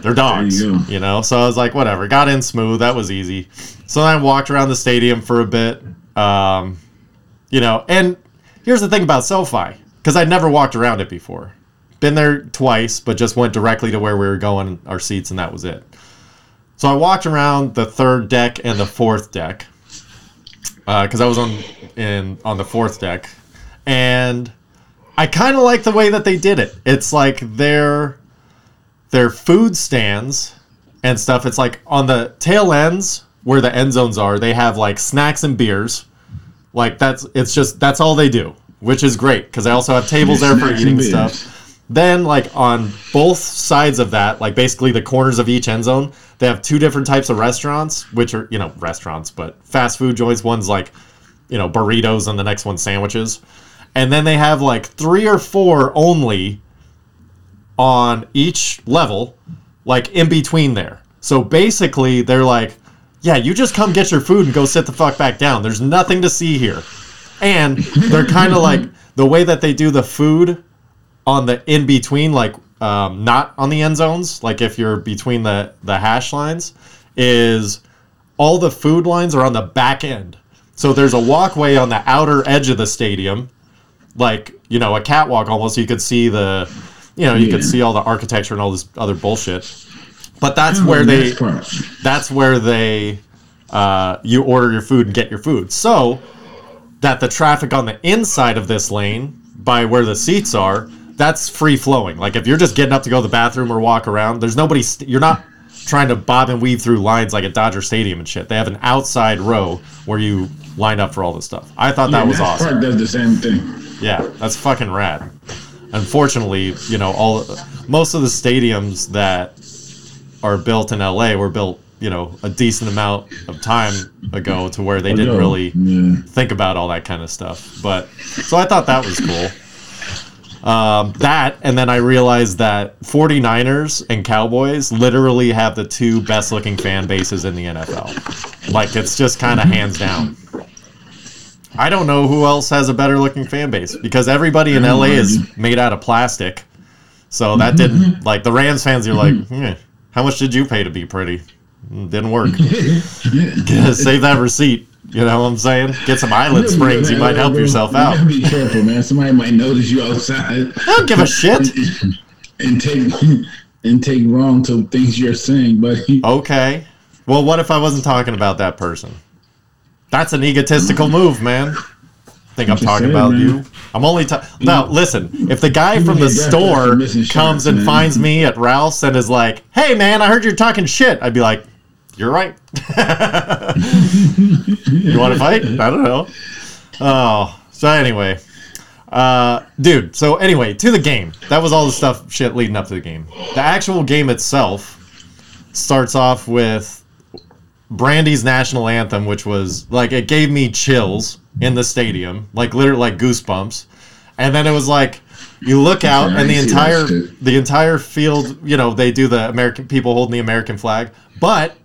They're dogs, you you, know. So I was like, whatever. Got in smooth. That was easy. So then I walked around the stadium for a bit. Um, you know, and here's the thing about SoFi, because I'd never walked around it before. Been there twice, but just went directly to where we were going, our seats, and that was it. So I walked around the third deck and the fourth deck, Uh, because I was on in on the fourth deck, and I kind of like the way that they did it. It's like their their food stands and stuff. It's like on the tail ends where the end zones are, they have like snacks and beers. Like that's it's just that's all they do, which is great because they also have tables there for eating stuff. Then like on both sides of that, like basically the corners of each end zone, they have two different types of restaurants, which are you know restaurants, but fast food joints. One's like you know burritos, and the next one's sandwiches. And then they have like three or four only on each level, like in between there. So basically, they're like, yeah, you just come get your food and go sit the fuck back down. There's nothing to see here. And they're kind of like the way that they do the food on the in between, like um, not on the end zones, like if you're between the, the hash lines, is all the food lines are on the back end. So there's a walkway on the outer edge of the stadium, like, you know, a catwalk almost. You could see the, you know, you could see all the architecture and all this other bullshit. But that's of where they that's where they uh, you order your food and get your food. So that the traffic on the inside of this lane by where the seats are, that's free flowing. Like if you're just getting up to go to the bathroom or walk around, there's nobody. St- you're not trying to bob and weave through lines like at Dodger Stadium and shit. They have an outside row where you line up for all this stuff. I thought that Yeah, was Max awesome. Park does the same thing. Yeah, that's fucking rad. Unfortunately, you know, all most of the stadiums that are built in LA were built, you know, a decent amount of time ago to where they didn't really Yeah. think about all that kind of stuff. But so I thought that was cool. Um, that and then I realized that 49ers and Cowboys literally have the two best looking fan bases in the NFL. Like it's just kind of hands down. I don't know who else has a better looking fan base because everybody in LA is made out of plastic. So that didn't like the Rams fans. You're like, hmm, how much did you pay to be pretty? Mm, Didn't work. Save that receipt. You know what I'm saying? Get some island springs. You might help yourself out. be careful, man. Somebody might notice you outside I don't give a shit. and take and take wrong to things you're saying, buddy. Okay. Well, what if I wasn't talking about that person? That's an egotistical move, man. Think I'm talking saying, about man. you? I'm only ta- now. Listen, if the guy from the store comes and man. finds me at Ralph's and is like, "Hey, man, I heard you're talking shit," I'd be like, "You're right." you want to fight? I don't know. Oh, so anyway, uh, dude. So anyway, to the game. That was all the stuff, shit leading up to the game. The actual game itself starts off with Brandy's national anthem, which was like it gave me chills in the stadium, like literally like goosebumps. And then it was like you look out I and the entire the entire field, you know, they do the American people holding the American flag, but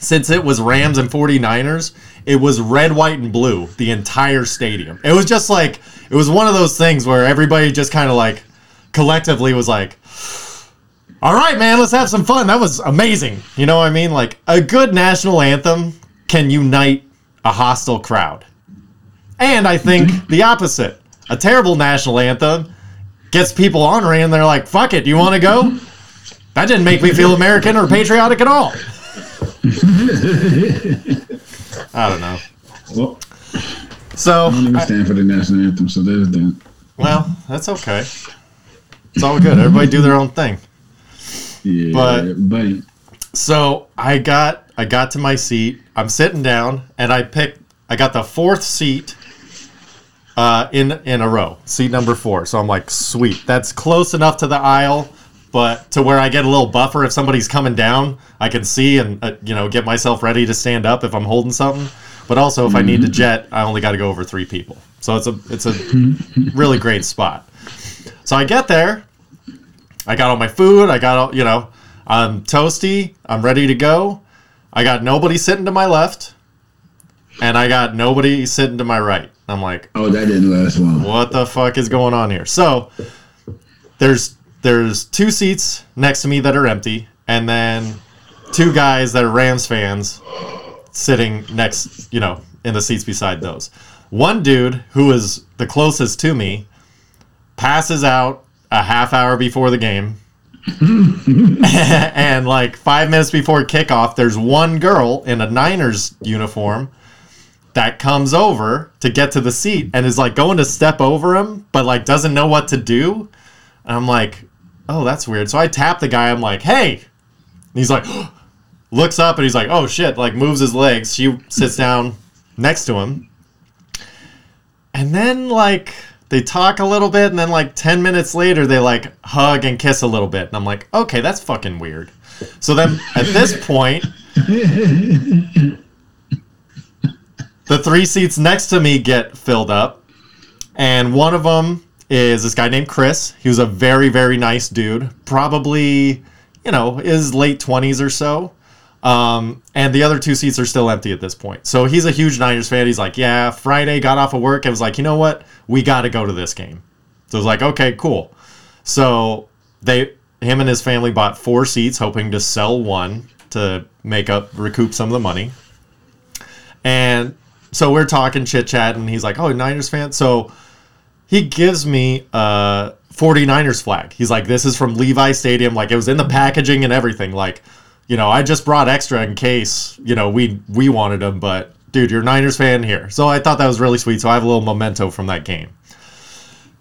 since it was Rams and 49ers, it was red, white, and blue, the entire stadium. It was just like, it was one of those things where everybody just kind of like collectively was like, all right, man, let's have some fun. That was amazing. You know what I mean? Like, a good national anthem can unite a hostile crowd. And I think mm-hmm. the opposite. A terrible national anthem gets people ornery and they're like, fuck it, you want to go? That didn't make me feel American or patriotic at all. I don't know. Well, So, I don't even I- stand for the national anthem, so there's that. well, that's okay. It's all good. Everybody do their own thing. Yeah, But- buddy. So I got I got to my seat. I'm sitting down, and I picked. I got the fourth seat uh, in in a row, seat number four. So I'm like, sweet, that's close enough to the aisle, but to where I get a little buffer if somebody's coming down, I can see and uh, you know get myself ready to stand up if I'm holding something. But also, if I need to jet, I only got to go over three people. So it's a it's a really great spot. So I get there. I got all my food. I got all, you know, I'm toasty. I'm ready to go. I got nobody sitting to my left, and I got nobody sitting to my right. I'm like, Oh, that didn't last long. what the fuck is going on here? So there's there's two seats next to me that are empty, and then two guys that are Rams fans sitting next, you know, in the seats beside those. One dude who is the closest to me passes out a half hour before the game. and like five minutes before kickoff, there's one girl in a Niners uniform that comes over to get to the seat and is like going to step over him, but like doesn't know what to do. And I'm like, oh, that's weird. So I tap the guy. I'm like, hey. And he's like, looks up and he's like, oh shit, like moves his legs. She sits down next to him. And then like they talk a little bit and then like 10 minutes later they like hug and kiss a little bit. And I'm like, okay, that's fucking weird. So then at this point, the three seats next to me get filled up. And one of them is this guy named Chris. He was a very, very nice dude. Probably, you know, his late 20s or so. Um, and the other two seats are still empty at this point. So he's a huge Niners fan. He's like, yeah, Friday got off of work. I was like, you know what? We got to go to this game. So I was like, okay, cool. So they, him and his family bought four seats, hoping to sell one to make up, recoup some of the money. And so we're talking chit chat, and he's like, "Oh, Niners fan." So he gives me a 49ers flag. He's like, "This is from Levi Stadium. Like it was in the packaging and everything. Like, you know, I just brought extra in case you know we we wanted them, but dude, you're a Niners fan here." So I thought that was really sweet. So I have a little memento from that game.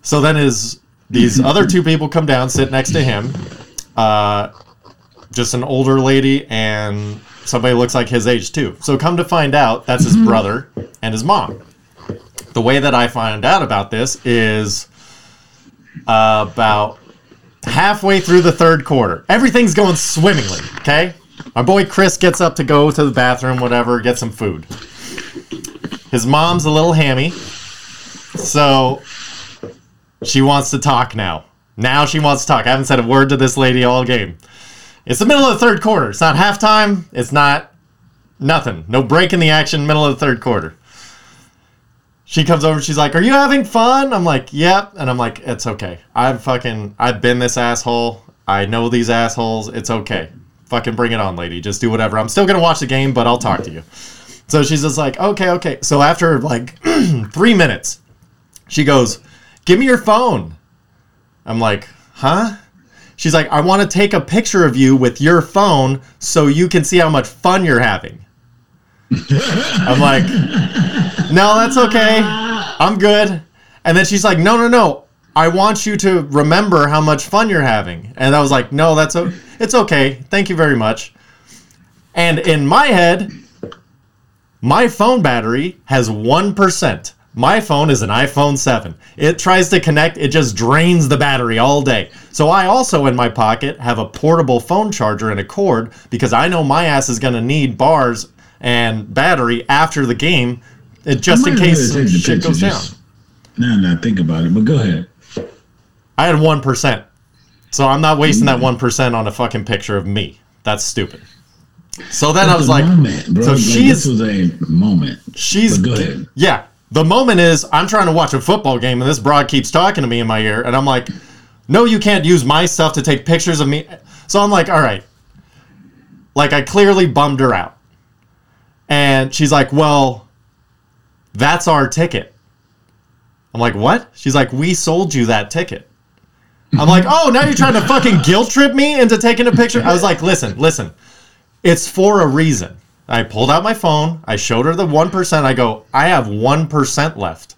So then his these other two people come down, sit next to him. Uh, just an older lady and somebody looks like his age too. So come to find out, that's his brother and his mom. The way that I find out about this is uh, about halfway through the third quarter. Everything's going swimmingly. Okay, my boy Chris gets up to go to the bathroom, whatever, get some food. His mom's a little hammy, so she wants to talk now. Now she wants to talk. I haven't said a word to this lady all game. It's the middle of the third quarter. It's not halftime. It's not nothing. No break in the action, middle of the third quarter. She comes over. She's like, "Are you having fun?" I'm like, "Yep." And I'm like, "It's okay. I've fucking I've been this asshole. I know these assholes. It's okay. Fucking bring it on, lady. Just do whatever. I'm still gonna watch the game, but I'll talk to you." So she's just like, "Okay, okay." So after like three minutes, she goes, "Give me your phone." I'm like, "Huh?" She's like, "I want to take a picture of you with your phone so you can see how much fun you're having." I'm like, "No, that's okay. I'm good." And then she's like, "No, no, no. I want you to remember how much fun you're having." And I was like, "No, that's o- it's okay. Thank you very much." And in my head, my phone battery has 1%. My phone is an iPhone 7. It tries to connect, it just drains the battery all day. So I also in my pocket have a portable phone charger and a cord because I know my ass is going to need bars and battery after the game just in case some well take the shit goes picture, down. just- Now, now think about it. But go ahead. I had 1%. So I'm not wasting that mm. 1% on a fucking picture of me. That's stupid. So then I was like, moment, bro. so Like, she's- this was a moment. She's But go ahead. yeah. The moment is I'm trying to watch a football game and this broad keeps talking to me in my ear and I'm like, no, you can't use my stuff to take pictures of me. So I'm like, all right. Like I clearly bummed her out. And she's like, well, that's our ticket. I'm like, what? She's like, we sold you that ticket. I'm like, oh, now you're trying to fucking guilt trip me into taking a picture? I was like, listen, listen. It's for a reason. I pulled out my phone. I showed her the 1%. I go, I have 1% left.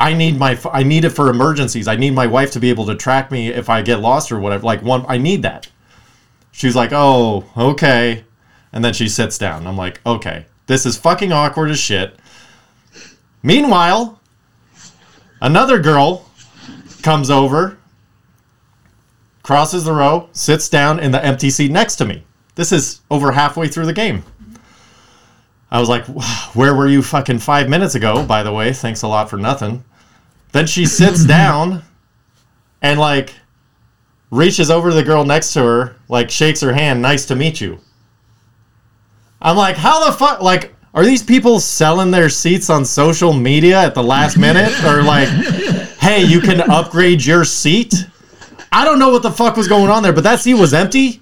I need my I need it for emergencies. I need my wife to be able to track me if I get lost or whatever. Like one I need that. She's like, "Oh, okay." And then she sits down. I'm like, "Okay. This is fucking awkward as shit." Meanwhile, another girl comes over, crosses the row, sits down in the empty seat next to me. This is over halfway through the game. I was like, where were you fucking five minutes ago, by the way? Thanks a lot for nothing. Then she sits down and, like, reaches over to the girl next to her, like, shakes her hand, nice to meet you. I'm like, how the fuck? Like, are these people selling their seats on social media at the last minute? Or, like, hey, you can upgrade your seat? I don't know what the fuck was going on there, but that seat was empty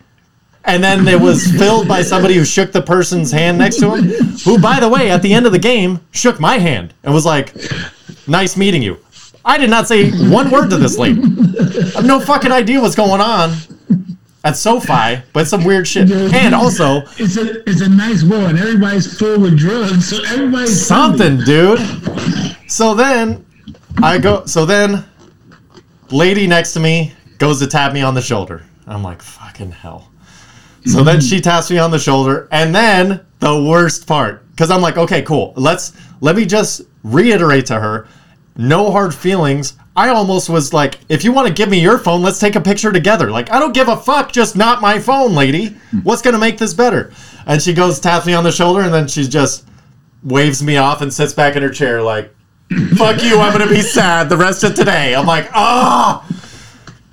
and then it was filled by somebody who shook the person's hand next to him, who, by the way, at the end of the game, shook my hand and was like, "Nice meeting you." I did not say one word to this lady. I have no fucking idea what's going on at SoFi, but some weird shit. And also, It's a it's a nice world, and everybody's full with drugs, so everybody's something, dude. So then I go. So then, lady next to me goes to tap me on the shoulder. I'm like, fucking hell. So then she taps me on the shoulder, and then the worst part, because I'm like, okay, cool. Let's let me just reiterate to her, no hard feelings. I almost was like, if you want to give me your phone, let's take a picture together. Like, I don't give a fuck, just not my phone, lady. Hmm. What's gonna make this better? And she goes, taps me on the shoulder, and then she just waves me off and sits back in her chair, like, fuck you, I'm gonna be sad the rest of today. I'm like, oh,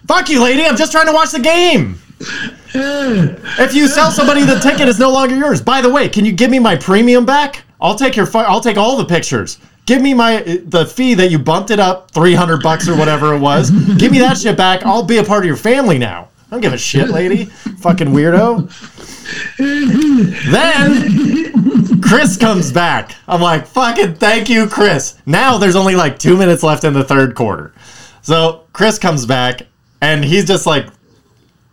fuck you, lady. I'm just trying to watch the game. If you sell somebody the ticket, it's no longer yours. By the way, can you give me my premium back? I'll take your. fu- I'll take all the pictures. Give me my the fee that you bumped it up three hundred bucks or whatever it was. Give me that shit back. I'll be a part of your family now. I don't give a shit, lady. Fucking weirdo. Then Chris comes back. I'm like, fucking thank you, Chris. Now there's only like two minutes left in the third quarter. So Chris comes back and he's just like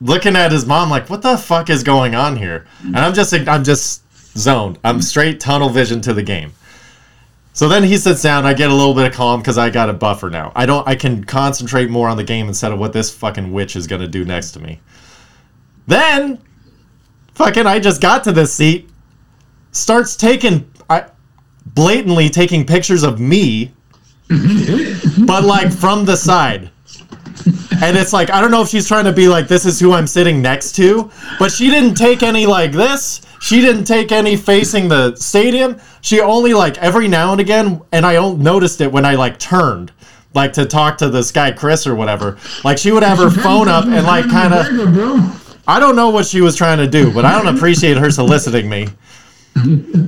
looking at his mom like, what the fuck is going on here? And I'm just I'm just zoned. I'm straight tunnel vision to the game. So then he sits down. I get a little bit of calm because I got a buffer now. I don't. I can concentrate more on the game instead of what this fucking witch is gonna do next to me. Then, fucking, I just got to this seat. Starts taking, I, blatantly taking pictures of me, but like from the side. And it's like I don't know if she's trying to be like this is who I'm sitting next to, but she didn't take any like this. She didn't take any facing the stadium. She only like every now and again, and I only noticed it when I like turned, like to talk to this guy Chris or whatever. Like she would have her phone up and like kind of. I don't know what she was trying to do, but I don't appreciate her soliciting me.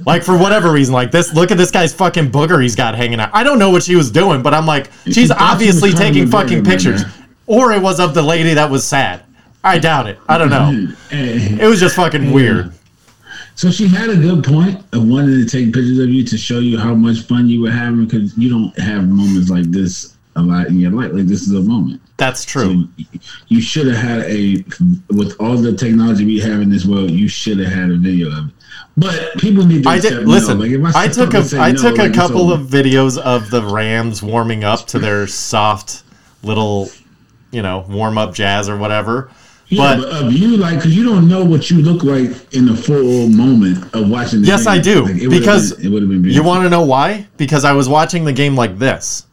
like for whatever reason, like this. Look at this guy's fucking booger he's got hanging out. I don't know what she was doing, but I'm like, she's obviously taking fucking pictures, man. or it was of the lady that was sad. I doubt it. I don't know. It was just fucking weird. So she had a good point of wanting to take pictures of you to show you how much fun you were having because you don't have moments like this a lot in your life. Like this is a moment. That's true. So you should have had a with all the technology we have in this world. You should have had a video of it. But people need to I did no. listen. Like, if I took a I no, took like, a couple of videos of the Rams warming up to their soft little, you know, warm up jazz or whatever. Yeah, but- but, of you, like, because you don't know what you look like in the full moment of watching. The Yes, game. I do Like, because been, it would have been. you want to know why? Because I was watching the game like this,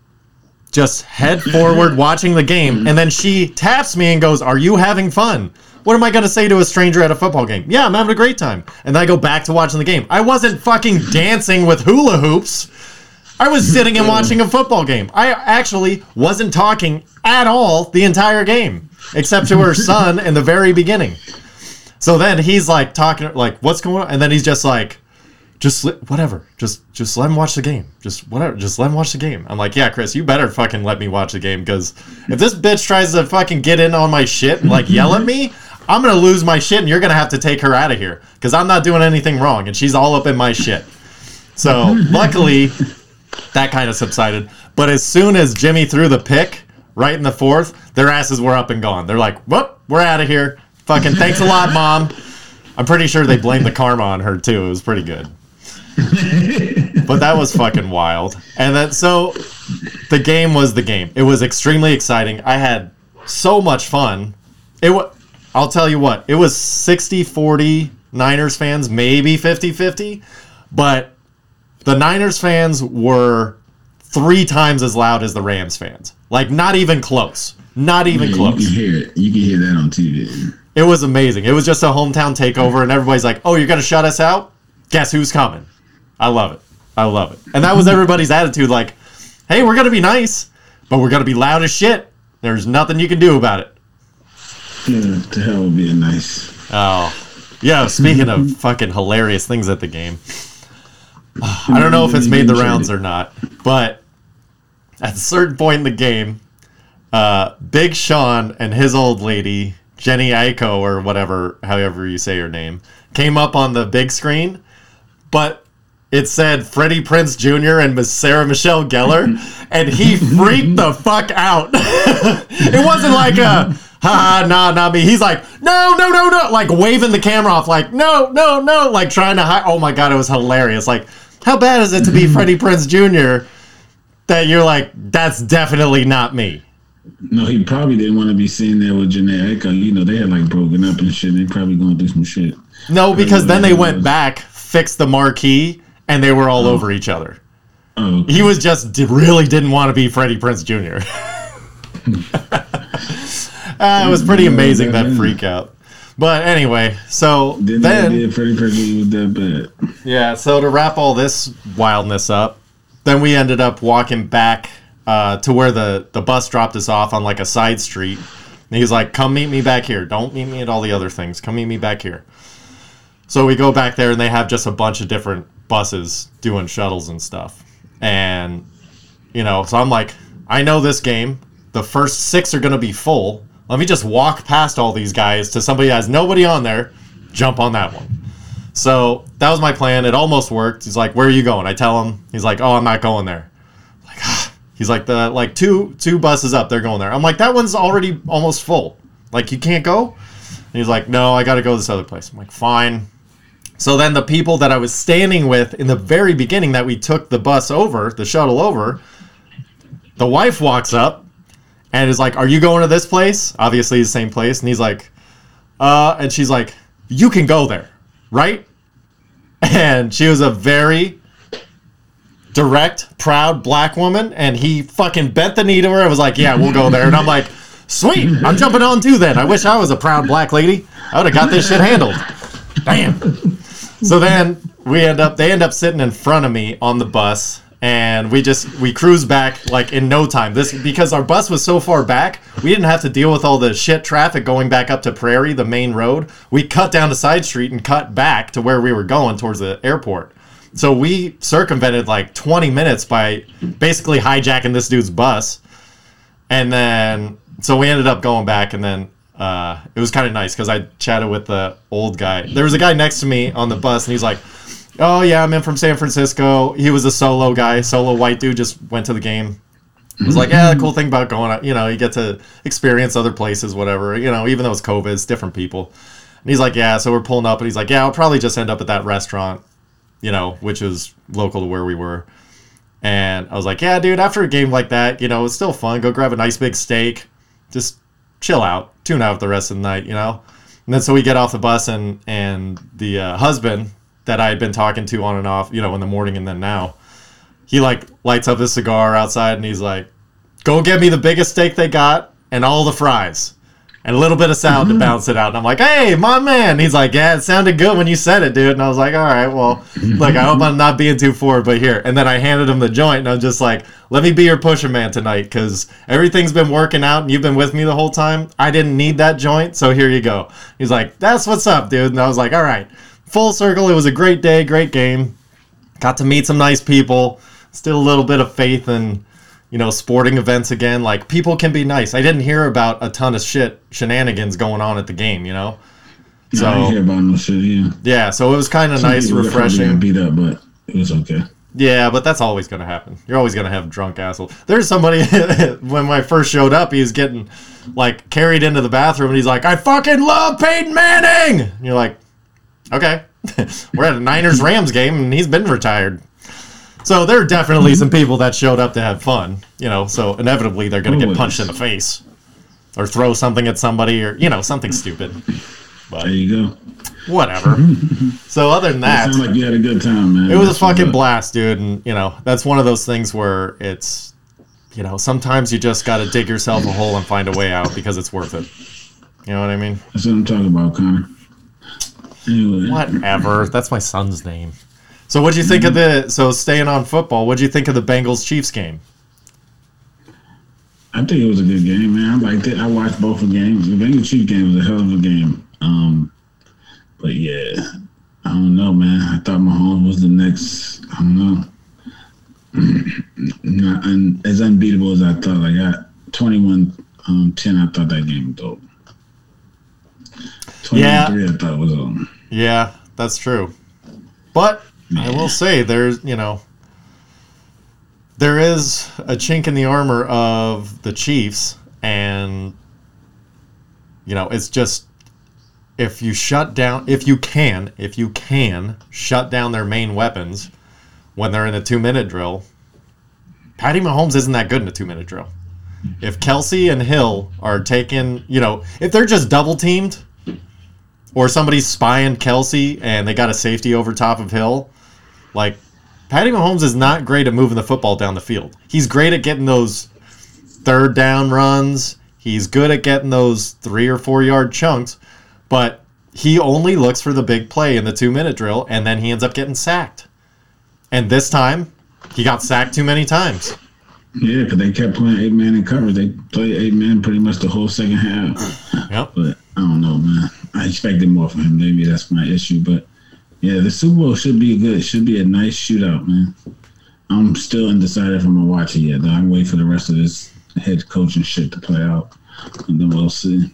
just head forward watching the game, and then she taps me and goes, "Are you having fun?" What am I gonna say to a stranger at a football game? Yeah, I'm having a great time. And then I go back to watching the game. I wasn't fucking dancing with hula hoops. I was sitting and watching a football game. I actually wasn't talking at all the entire game, except to her son in the very beginning. So then he's like talking, like, "What's going on?" And then he's just like, "Just li- whatever, just just let him watch the game. Just whatever, just let him watch the game." I'm like, "Yeah, Chris, you better fucking let me watch the game because if this bitch tries to fucking get in on my shit and like yell at me." I'm gonna lose my shit, and you're gonna have to take her out of here because I'm not doing anything wrong, and she's all up in my shit. So luckily, that kind of subsided. But as soon as Jimmy threw the pick right in the fourth, their asses were up and gone. They're like, "Whoop, we're out of here." Fucking thanks a lot, mom. I'm pretty sure they blamed the karma on her too. It was pretty good. but that was fucking wild. And then so the game was the game. It was extremely exciting. I had so much fun. It was I'll tell you what. It was 60-40 Niners fans, maybe 50-50, but the Niners fans were three times as loud as the Rams fans. Like not even close. Not even Yeah, close. You can hear it. You can hear that on TV. It was amazing. It was just a hometown takeover, and everybody's like, "Oh, you're gonna shut us out? Guess who's coming?" I love it. I love it. And that was everybody's attitude. Like, "Hey, we're gonna be nice, but we're gonna be loud as shit. There's nothing you can do about it." Yeah, to hell would be nice. Oh, yeah. Speaking of fucking hilarious things at the game, I don't know if it's made the rounds or not, but at a certain point in the game, uh, Big Sean and his old lady, Jenny Aiko or whatever, however you say her name, came up on the big screen, but it said Freddie Prinze Jr. and Miss Sarah Michelle Gellar, and he freaked the fuck out. it wasn't like a ha nah not me. He's like no no no no like waving the camera off like no no no like trying to hide. Oh my god, it was hilarious. Like how bad is it to be Freddie Prinze Jr. that you're like that's definitely not me. No, he probably didn't want to be seen there with Jhené Aiko. You know, they had like broken up and shit. They probably going through some shit. No, because then they went back, fixed the marquee, and they were all over each other. Oh, He was just d- really didn't want to be Freddie Prinze Jr. Uh, it was pretty amazing that freak out. But anyway, so didn't then did Freddie Prinze was that yeah, so to wrap all this wildness up, then we ended up walking back uh, to where the the bus dropped us off on like a side street. And he's like, "Come meet me back here. Don't meet me at all the other things. Come meet me back here." So we go back there, and they have just a bunch of different buses doing shuttles and stuff. And you know, so I'm like, I know this game. The first six are gonna be full. Let me just walk past all these guys to somebody that has nobody on there. Jump on that one. So that was my plan. It almost worked. He's like, "Where are you going?" I tell him. He's like, "Oh, I'm not going there." Like, ah. he's like, "The like two two buses up. They're going there." I'm like, "That one's already almost full. Like, you can't go." And he's like, "No, I got to go this other place." I'm like, "Fine." So then the people that I was standing with in the very beginning that we took the bus over, the shuttle over, the wife walks up and is like, "Are you going to this place?" Obviously, the same place. And he's like, "Uh," and she's like, "You can go there, right?" And she was a very direct, proud black woman, and he fucking bent the knee to her and was like, "Yeah, we'll go there." And I'm like, "Sweet, I'm jumping on too." Then I wish I was a proud black lady. I would have got this shit handled. Damn. So then we end up, they end up sitting in front of me on the bus, and we just we cruised back like in no time. This because our bus was so far back, we didn't have to deal with all the shit traffic going back up to Prairie, the main road. We cut down the side street and cut back to where we were going towards the airport. So we circumvented like 20 minutes by basically hijacking this dude's bus. And then, so we ended up going back, and then uh, it was kind of nice because I chatted with the old guy. There was a guy next to me on the bus, and he's like, "Oh yeah, I'm in from San Francisco." He was a solo guy, solo white dude, just went to the game. It was like, yeah, the cool thing about going out, you know, you get to experience other places, whatever. You know, even though it's COVID, it's different people. And he's like, yeah, so we're pulling up, and he's like, yeah, I'll probably just end up at that restaurant, you know, which is local to where we were. And I was like, yeah, dude, after a game like that, you know, it's still fun. Go grab a nice big steak, just chill out, tune out the rest of the night, you know? And then so we get off the bus, and, and the uh, husband that I had been talking to on and off, you know, in the morning and then now, he like lights up his cigar outside and he's like, go get me the biggest steak they got and all the fries and a little bit of salad to mm-hmm. balance it out. And I'm like, hey, my man. He's like, yeah, it sounded good when you said it, dude. And I was like, all right, well, mm-hmm. like, I hope I'm not being too forward, but here. And then I handed him the joint, and I'm just like, let me be your pusher man tonight, because everything's been working out, and you've been with me the whole time. I didn't need that joint, so here you go. He's like, that's what's up, dude. And I was like, all right, full circle. It was a great day, great game. Got to meet some nice people. Still a little bit of faith in you know, sporting events again. Like people can be nice. I didn't hear about a ton of shit shenanigans going on at the game, you know. So I didn't hear about no shit. Yeah. Yeah, so it was kind of nice, refreshing. beat up, but it was okay. Yeah, but that's always going to happen. You're always going to have drunk assholes. There's somebody when I first showed up, he was getting like carried into the bathroom, and he's like, "I fucking love Peyton Manning." And you're like, "Okay, we're at a Niners Rams game, and he's been retired." So there are definitely some people that showed up to have fun, you know. So inevitably they're going to get punched in the face, or throw something at somebody, or you know something stupid. But There you go. whatever. so other than that, it Sounds like you had a good time, man. it was a That's what's fucking blast, dude. And, you know, that's one of those things where it's, you know, sometimes you just got to dig yourself a hole and find a way out because it's worth it. You know what I mean? That's what I'm talking about, Connor. Anyway, Whatever. That's my son's name. So, what'd you think of the, so staying on football, what'd you think of the Bengals Chiefs game? I think it was a good game, man. I liked it. I watched both of the games. The Bengals Chiefs game was a hell of a game. Um, but yeah, I don't know, man. I thought Mahomes was the next. I don't know. Not un, as unbeatable as I thought. Like I 21 um, 10, I thought that game was dope. 21 Yeah. 3, I was um, Yeah, that's true. But I will say there's, you know, there is a chink in the armor of the Chiefs, and you know, it's just if you shut down, if you can, if you can shut down their main weapons when they're in a two-minute drill. Patty Mahomes isn't that good in a two-minute drill. If Kelce and Hill are taking, you know, if they're just double teamed, or somebody's spying Kelce and they got a safety over top of Hill, like Patty Mahomes is not great at moving the football down the field. He's great at getting those third down runs. He's good at getting those three or four yard chunks, but he only looks for the big play in the two minute drill, and then he ends up getting sacked. And this time, he got sacked too many times. yeah, because they kept playing eight man in coverage. They played eight man pretty much the whole second half. Yep. But I don't know, man. I expected more from him. Maybe that's my issue. But yeah, the Super Bowl should be good. It Should be a nice shootout, man. I'm still undecided if I'm gonna watch it yet. Though I'm waiting for the rest of this head coaching shit to play out, and then we'll see.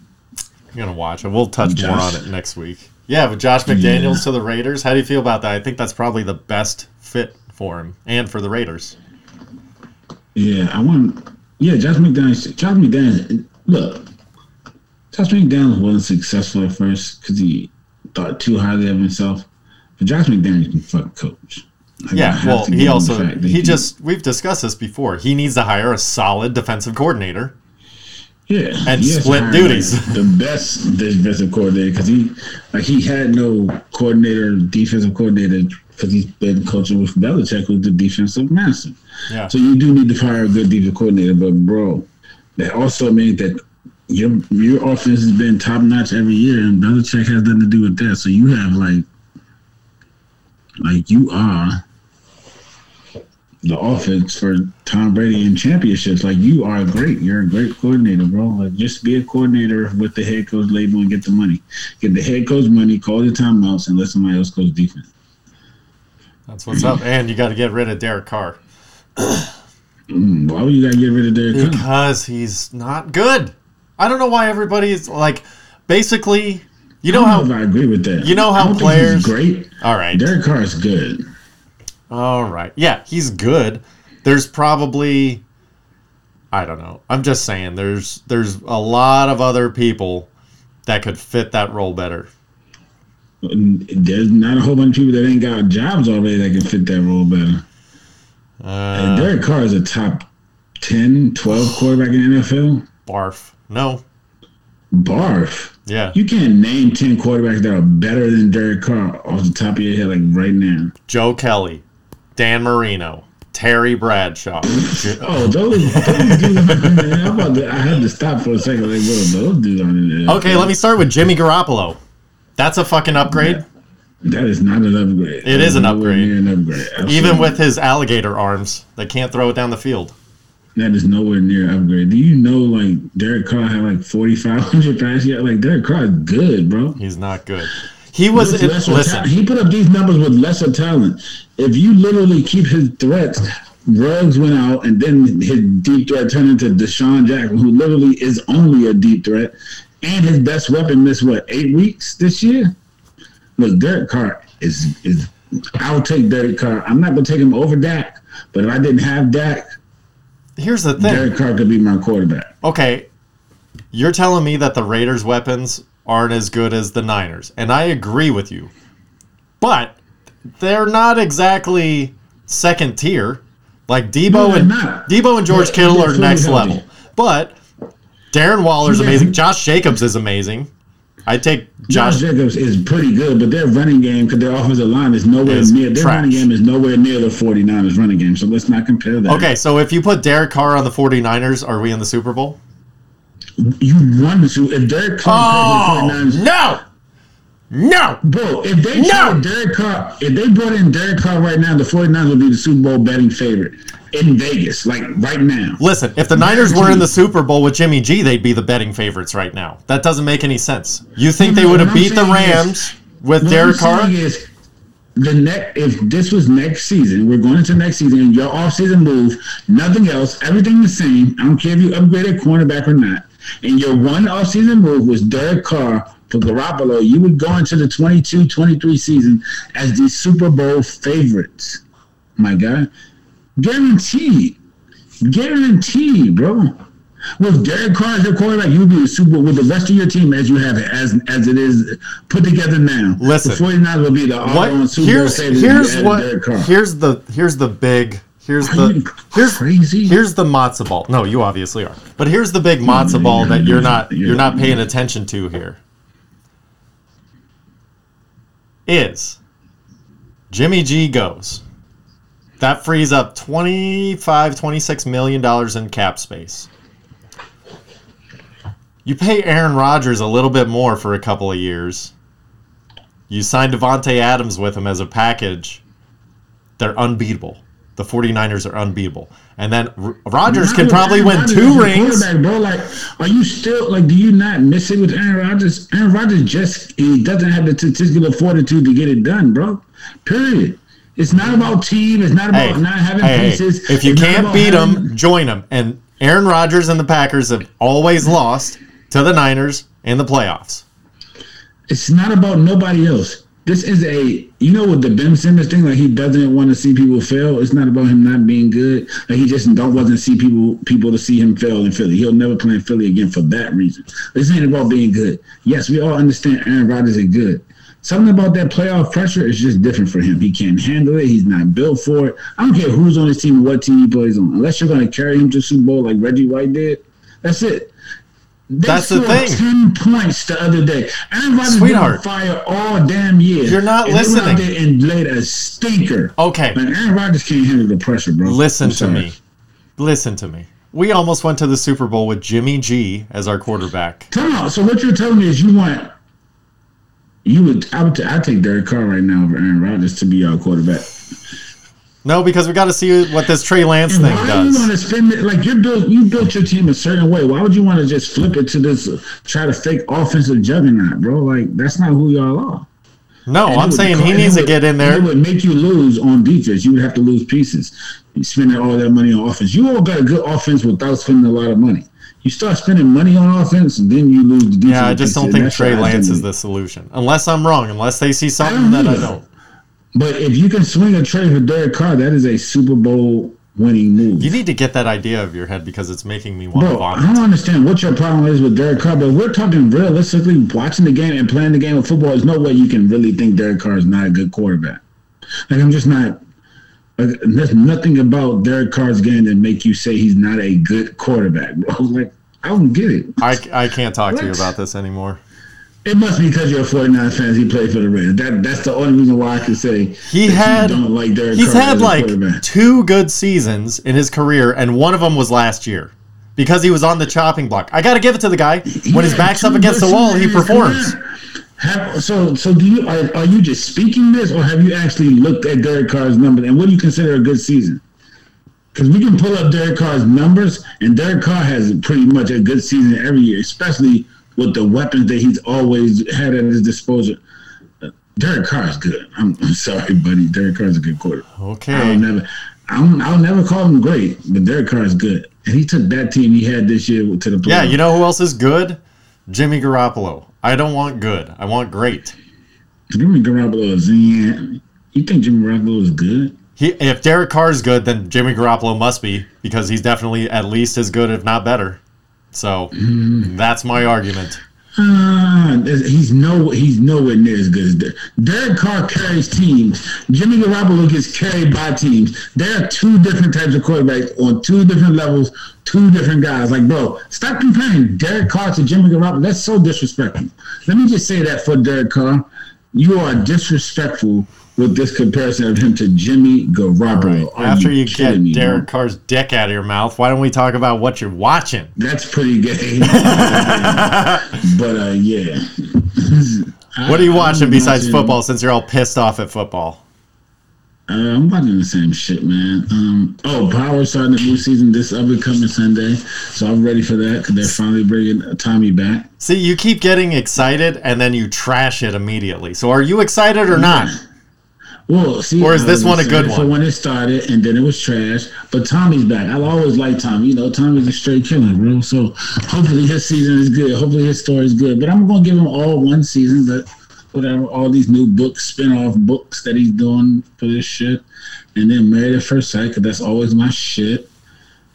I'm gonna watch it. We'll touch more on it next week. Yeah, but Josh McDaniels to the Raiders. How do you feel about that? I think that's probably the best fit for him and for the Raiders. Yeah, I want. Yeah, Josh McDaniels. Josh McDaniels. Look, Josh McDaniels wasn't successful at first because he thought too highly of himself. But Josh McDaniels can fucking coach. I Yeah, well, he also that he just we've discussed this before. He needs to hire a solid defensive coordinator. Yeah, And he split duties. like, the best defensive coordinator because he like he had no coordinator, defensive coordinator because he's been coaching with Belichick, who's the defensive master. Yeah. So you do need to hire a good defensive coordinator, but bro, that also means that your your offense has been top notch every year, and Belichick has nothing to do with that. So you have like, like you are the offense for Tom Brady in championships. Like you are great. You're a great coordinator, bro. Like just be a coordinator with the head coach label and get the money. Get the head coach money, call the timeouts, and let somebody else coach defense. That's what's up. And you got to get rid of Derek Carr Mm, why would you gotta get rid of Derek Carr? because he's not good. I don't know why everybody's like, basically, you know I how. know if I agree with that. you know how I don't think players- he's great. All right. Derek Carr is good. All right. Yeah, he's good. There's probably I don't know. I'm just saying there's there's a lot of other people that could fit that role better. There's not a whole bunch of people that ain't got jobs already that can fit that role better. Uh, Derek Carr is a top 10, 12 quarterback in the NFL. barf. No. Barf. Yeah. You can't name 10 quarterbacks that are better than Derek Carr off the top of your head, like right now. Joe Kelly, Dan Marino, Terry Bradshaw. Oh, those, those dudes. To, I had to stop for a second. Like, bro, those dudes aren't in there. okay, let me start with Jimmy Garoppolo. That's a fucking upgrade. That is not an upgrade. It is an upgrade. An upgrade. Even with his alligator arms, they can't throw it down the field. That is nowhere near upgrade. Do you know like Derek Carr had like 4,500 pass yet? Like Derek Carr is good, bro. He's not good. He was With listen. talent. He put up these numbers with lesser talent. If you literally keep his threats, Ruggs went out, and then his deep threat turned into DeSean Jackson, who literally is only a deep threat, and his best weapon missed what eight weeks this year. Look, Derek Carr is is. I'll take Derek Carr. I'm not gonna take him over Dak, but if I didn't have Dak, Here's the thing. Derek Carr could be my quarterback. okay, you're telling me that the Raiders' weapons aren't as good as the Niners, and I agree with you. But they're not exactly second tier. Like Deebo No, and not. Deebo and George They're- Kittle they're are next healthy. level. But Darren Waller's Yeah. amazing. Josh Jacobs is amazing. I take Josh Josh. Jacobs is pretty good, but their running game, because their offensive line is nowhere Is near their trash. running game is nowhere near the 49ers running game. So let's not compare that. Okay, so if you put Derek Carr on the 49ers, are we in the Super Bowl? You won the Super If Derek Carr Oh, the 49ers, no! No! bro, if they No! Derek Carr, if they brought in Derek Carr right now, the 49ers would be the Super Bowl betting favorite in Vegas, like right now. Listen, if the Niners were in the Super Bowl with Jimmy G, they'd be the betting favorites right now. That doesn't make any sense. You think they would have beat the saying is- Rams with Derek Carr? is, the next if this was next season, we're going into next season, your offseason move, nothing else, everything the same. I don't care if you upgraded cornerback or not. And your one offseason move was Derek Carr for Garoppolo. You would go into the 22-23 season as the Super Bowl favorites. My guy, guaranteed, guaranteed, bro. With Derek Carr as your quarterback, you'll be the Super Bowl with the rest of your team as you have it, as as it is put together now. Listen. the 49ers will be the all-on Super Here's Bowl here's what here's the here's the big here's Are the here's crazy? here's the matzo ball. No, you obviously are. But here's the big oh, matzo ball that you're not you're not paying attention to here. Is Jimmy G goes. That frees up 25 26 million dollars in cap space. You pay Aaron Rodgers a little bit more for a couple of years. You sign Davante Adams with him as a package. They're unbeatable. The 49ers are unbeatable. And then R- Rodgers can probably Aaron win Rodgers two rings. bro. Like, are you still like? Do you not miss it with Aaron Rodgers? Aaron Rodgers just he doesn't have the statistical fortitude to get it done, bro. Period. It's not about team. It's not about Hey, not having hey, pieces. if you It's can't beat having- them, join them. And Aaron Rodgers and the Packers have always lost to the Niners in the playoffs. It's not about nobody else. This is a you know with the Ben Simmons thing like he doesn't want to see people fail. It's not about him not being good. Like he just don't want to see people people to see him fail in Philly. He'll never play in Philly again for that reason. This ain't about being good. Yes, we all understand Aaron Rodgers is good. Something about that playoff pressure is just different for him. He can't handle it. He's not built for it. I don't care who's on his team, what team he plays on. Unless you're going to carry him to Super Bowl like Reggie White did, that's it. They That's the thing. Ten points the other day. Aaron Rodgers Sweetheart. been on fire all damn year. You're not and they went out listening. there and laid a stinker. Okay. Man, Aaron Rodgers can't handle the pressure, bro. Listen to me. Listen to me. We almost went to the Super Bowl with Jimmy G as our quarterback. Come on. So what you're telling me is you want you would I would I take Derek Carr right now over Aaron Rodgers to be our quarterback. No, because we got to see what this Trey Lance And thing why do you want does. to spend it like you built you built your team a certain way? Why would you want to just flip it to this try to fake offensive juggernaut, bro? Like that's not who y'all are. No, And I'm saying he needs it to get in there. It would make you lose on defense. You would have to lose pieces. You spending all that money on offense. You all got a good offense without spending a lot of money. You start spending money on offense, and then you lose the defense. Yeah, I just don't think Trey Lance is the solution. Unless I'm wrong, unless they see something don't that I don't. But if you can swing a trade for Derek Carr, that is a Super Bowl winning move. You need to get that idea out of your head because it's making me want to Bro, I don't understand what your problem is with Derek Carr, but we're talking realistically, watching the game and playing the game of football. There's no way you can really think Derek Carr is not a good quarterback. Like I'm just not. There's nothing about Derek Carr's game that make you say he's not a good quarterback, bro. Like I don't get it. I, I can't talk to you about this anymore. It must be because you're a 49 fan. He played for the Raiders. That that's the only reason why I can say He had don't like Derek he's Carr had like two good seasons in his career, and one of them was last year because he was on the chopping block. I got to give it to the guy. When his back's up against the wall, he seasons in his performs. career. Have, so, so do you are, are you just speaking this, or have you actually looked at Derek Carr's numbers and what do you consider a good season? Because we can pull up Derek Carr's numbers, and Derek Carr has pretty much a good season every year, especially with the weapons that he's always had at his disposal. Derek Carr is good. I'm, I'm sorry, buddy. Derek Carr is a good quarterback. Okay. I'll never, I'll, I'll never call him great, but Derek Carr is good, and he took that team he had this year to the playoffs. Yeah, you know who else is good? Jimmy Garoppolo. I don't want good. I want great. Jimmy Garoppolo is in. You think Jimmy Garoppolo is good? He, if Derek Carr is good, then Jimmy Garoppolo must be because he's definitely at least as good, if not better. So mm-hmm. that's my argument. Uh, he's no, he's nowhere near as good as Derek. Derek Carr carries teams. Jimmy Garoppolo gets carried by teams. There are two different types of quarterbacks on two different levels, two different guys. Like, bro, stop comparing Derek Carr to Jimmy Garoppolo. That's so disrespectful. Let me just say that for Derek Carr, you are disrespectful with this comparison of him to Jimmy Garoppolo. Are After you, kidding get me? Derek Carr's dick out of your mouth, why don't we talk about what you're watching? That's pretty gay. but uh, yeah. What are you watching besides watching- football since you're all pissed off at football? Uh, I'm watching the same shit, man. Um, oh, Power starting the new season this upcoming Sunday, so I'm ready for that because they're finally bringing Tommy back. See, you keep getting excited and then you trash it immediately. So are you excited or not? Well, see, Or is this one a good excited For when it started, and then it was trash. But Tommy's back. I've always like Tommy. You know, Tommy's a straight killer, bro. So hopefully his season is good. Hopefully his story is good. But I'm gonna give him all one season. But whatever, all these new books, spin-off books that he's doing for this shit, and then Married at First Sight, because that's always my shit.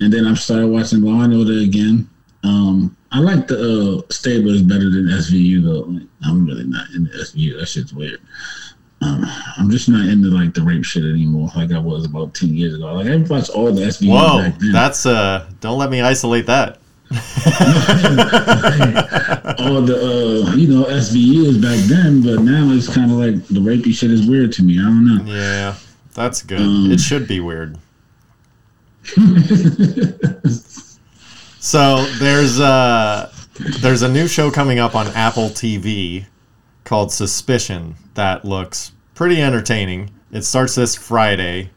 And then I'm started watching Law and Order again. Um, I like the uh, Stablers better than SVU though. Like, I'm really not into SVU. That shit's weird. Um, I'm just not into like the rape shit anymore, like I was about ten years ago. Like I watched all the SVU Whoa, that's uh don't let me isolate that. all the uh, you know SVUs back then, but now it's kind of like the rapey shit is weird to me. I don't know. Yeah, that's good. Um, it should be weird. so there's uh there's a new show coming up on Apple TV called Suspicion that looks pretty entertaining. It starts this Friday.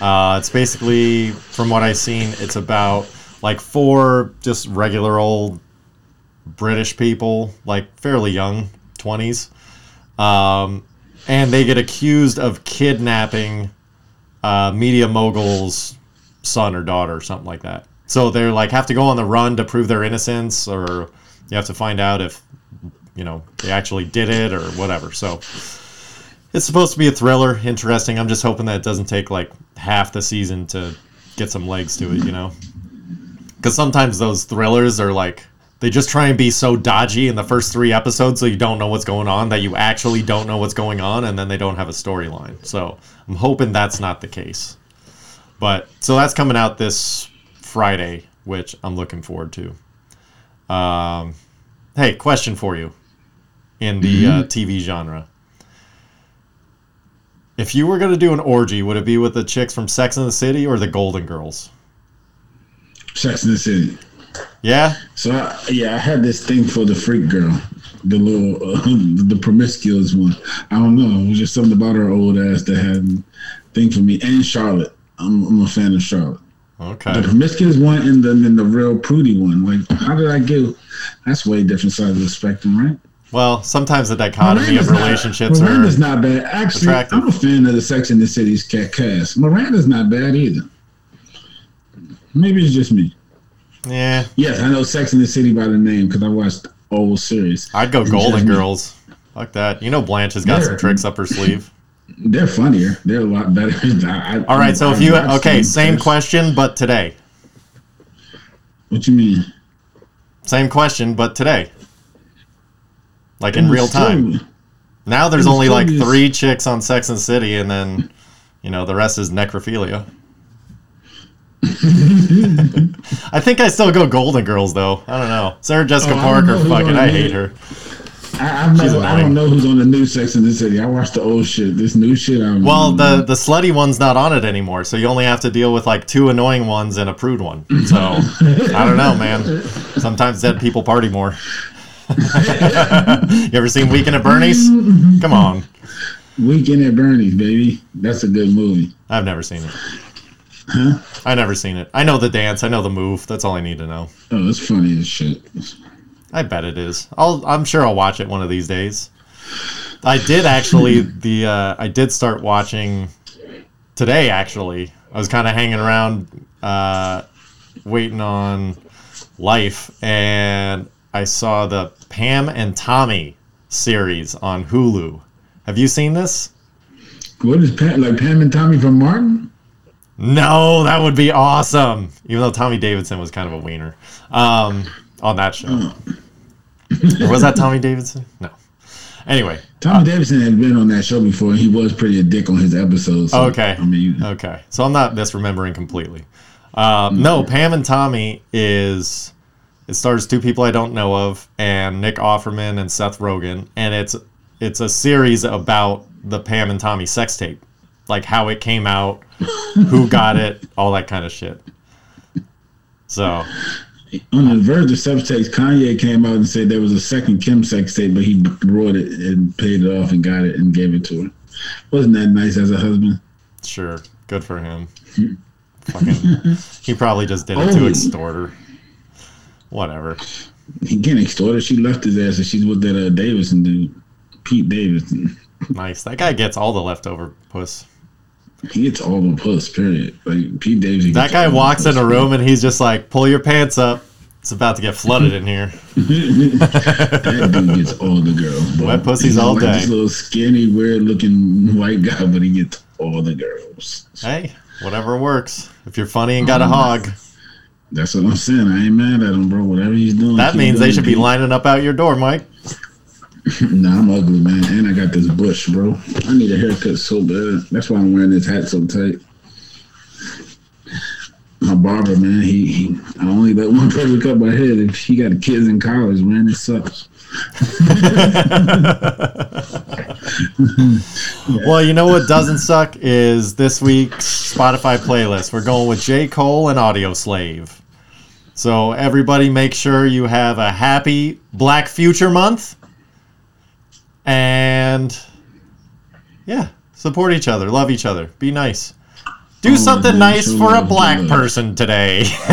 Uh, it's basically, from what I've seen, it's about like four just regular old British people, like fairly young, 20s. Um, and they get accused of kidnapping uh, media mogul's son or daughter or something like that. So they're like have to go on the run to prove their innocence, or you have to find out if you know they actually did it or whatever. So it's supposed to be a thriller, interesting. I'm just hoping that it doesn't take like half the season to get some legs to it, you know? Because sometimes those thrillers are like they just try and be so dodgy in the first three episodes, so you don't know what's going on that you actually don't know what's going on, and then they don't have a storyline. So I'm hoping that's not the case. But so that's coming out this Friday, which I'm looking forward to. Um, hey, question for you in the uh, TV genre. If you were going to do an orgy, would it be with the chicks from Sex and the City or the Golden Girls? Sex in the City. Yeah? So I, yeah, I had this thing for the freak girl, the little, uh, the promiscuous one. I don't know. It was just something about her old ass that had thing for me. And Charlotte. I'm, I'm a fan of Charlotte. Okay. The promiscuous one and then the, the real prudy one. Like, how did I get? That's way different sides of the spectrum, right? Well, sometimes the dichotomy of Miranda's not- relationships Miranda's are. not bad. Actually, attractive. I'm a fan of the Sex and the City's cast. Miranda's not bad either. Maybe it's just me. Yeah, Yes, I know Sex and the City by the name because I watched old series. I'd go Golden just me. Girls. Fuck that. You know Blanche has got some They're- tricks up her sleeve. They're funnier. They're a lot better. I, I, All right, so if I you watched okay, same first. question but today. What you mean? Same question but today. Like in real time. Now there's only like three chicks on Sex and City, and then you know the rest is necrophilia. I think I still go Golden Girls though. I don't know. Sarah oh, Jessica Oh, don't know Parker, fucking, I hate her. I, She's I don't know who's on the new Sex and the City. I watched the old shit. This new shit, I don't Well, the the slutty one's not on it anymore, so you only have to deal with like two annoying ones and a prude one. So I don't know, man. Sometimes dead people party more. you ever seen Weekend at Bernie's? Come on, Weekend at Bernie's, baby. That's a good movie. I've never seen it. Huh? I never seen it. I know the dance. I know the move. That's all I need to know. Oh, it's funny as shit. I bet it is. I'll. I'm sure I'll watch it one of these days. I did actually. The uh, I did start watching today. Actually, I was kind of hanging around, uh, waiting on life, and I saw the Pam and Tommy series on Hulu. Have you seen this? What is Pam, like Pam and Tommy from Martin? No, that would be awesome. Even though Tommy Davidson was kind of a wiener um, on that show. or was that Tommy Davidson? No. Anyway, Tommy Davidson had been on that show before. and He was pretty a dick on his episodes. so, Okay. I mean, okay. So I'm not misremembering completely. Um, no, Pam and Tommy is it stars two people I don't know of, and Nick Offerman and Seth Rogen, and it's it's a series about the Pam and Tommy sex tape, like how it came out, who got it, all that kind of shit. So on the verge of sex tapes, Kanye came out and said there was a second Kim sex tape, but he brought it and paid it off and got it and gave it to her. Wasn't that nice as a husband? Sure, good for him. Fucking, he probably just did it to Oh. extort her. Whatever. He can't extort her. She left his ass and she's with that uh, Davidson dude, Pete Davidson. Nice. That guy gets all the leftover puss. He gets all the puss, period. Like Pete Davidson. That guy walks in a room and he's just like, "Pull your pants up. It's about to get flooded in here." that dude gets all the girls. Wet pussies all like day. This little skinny, weird looking white guy, but he gets all the girls. Hey, whatever works. If you're funny and got a hog, That's what I'm saying. I ain't mad at him, bro. Whatever he's doing. that means they should be lining up out your door, Mike. Nah, I'm ugly, man, and I got this bush, bro. I need a haircut so bad. That's why I'm wearing this hat so tight. My barber, man, he, he I only let one person cut my head. If he got kids in college, man, it sucks. Well, you know what doesn't suck is this week's Spotify playlist. We're going with J. Cole and Audioslave. So everybody make sure you have a happy Black Future Month. And yeah, support each other, love each other, be nice. Do Oh, something nice for a black person today.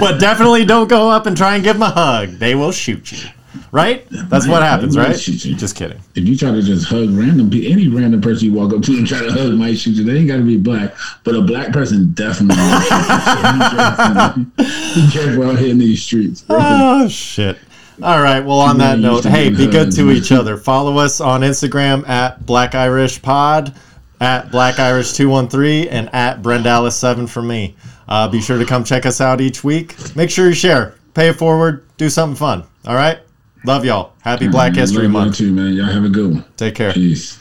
but definitely don't go up and try and give them a hug. They will shoot you. Right? That's what happens, right? Just kidding. If you try to just hug random people, any random person you walk up to and try to hug might shoot you. They ain't got to be black, but a black person definitely. will shoot you. So be careful. Be careful out here in these streets, bro. Oh shit. All right. Well, on that note, hey, be good to each other. Follow us on Instagram at Black Irish Pod, at Black Irish two one three, and at Brendalis seven for me. Uh, be sure to come check us out each week. Make sure you share, pay it forward, do something fun. All right. Love y'all. Happy Black History Month. too, man. Y'all have a good one. Take care. Peace.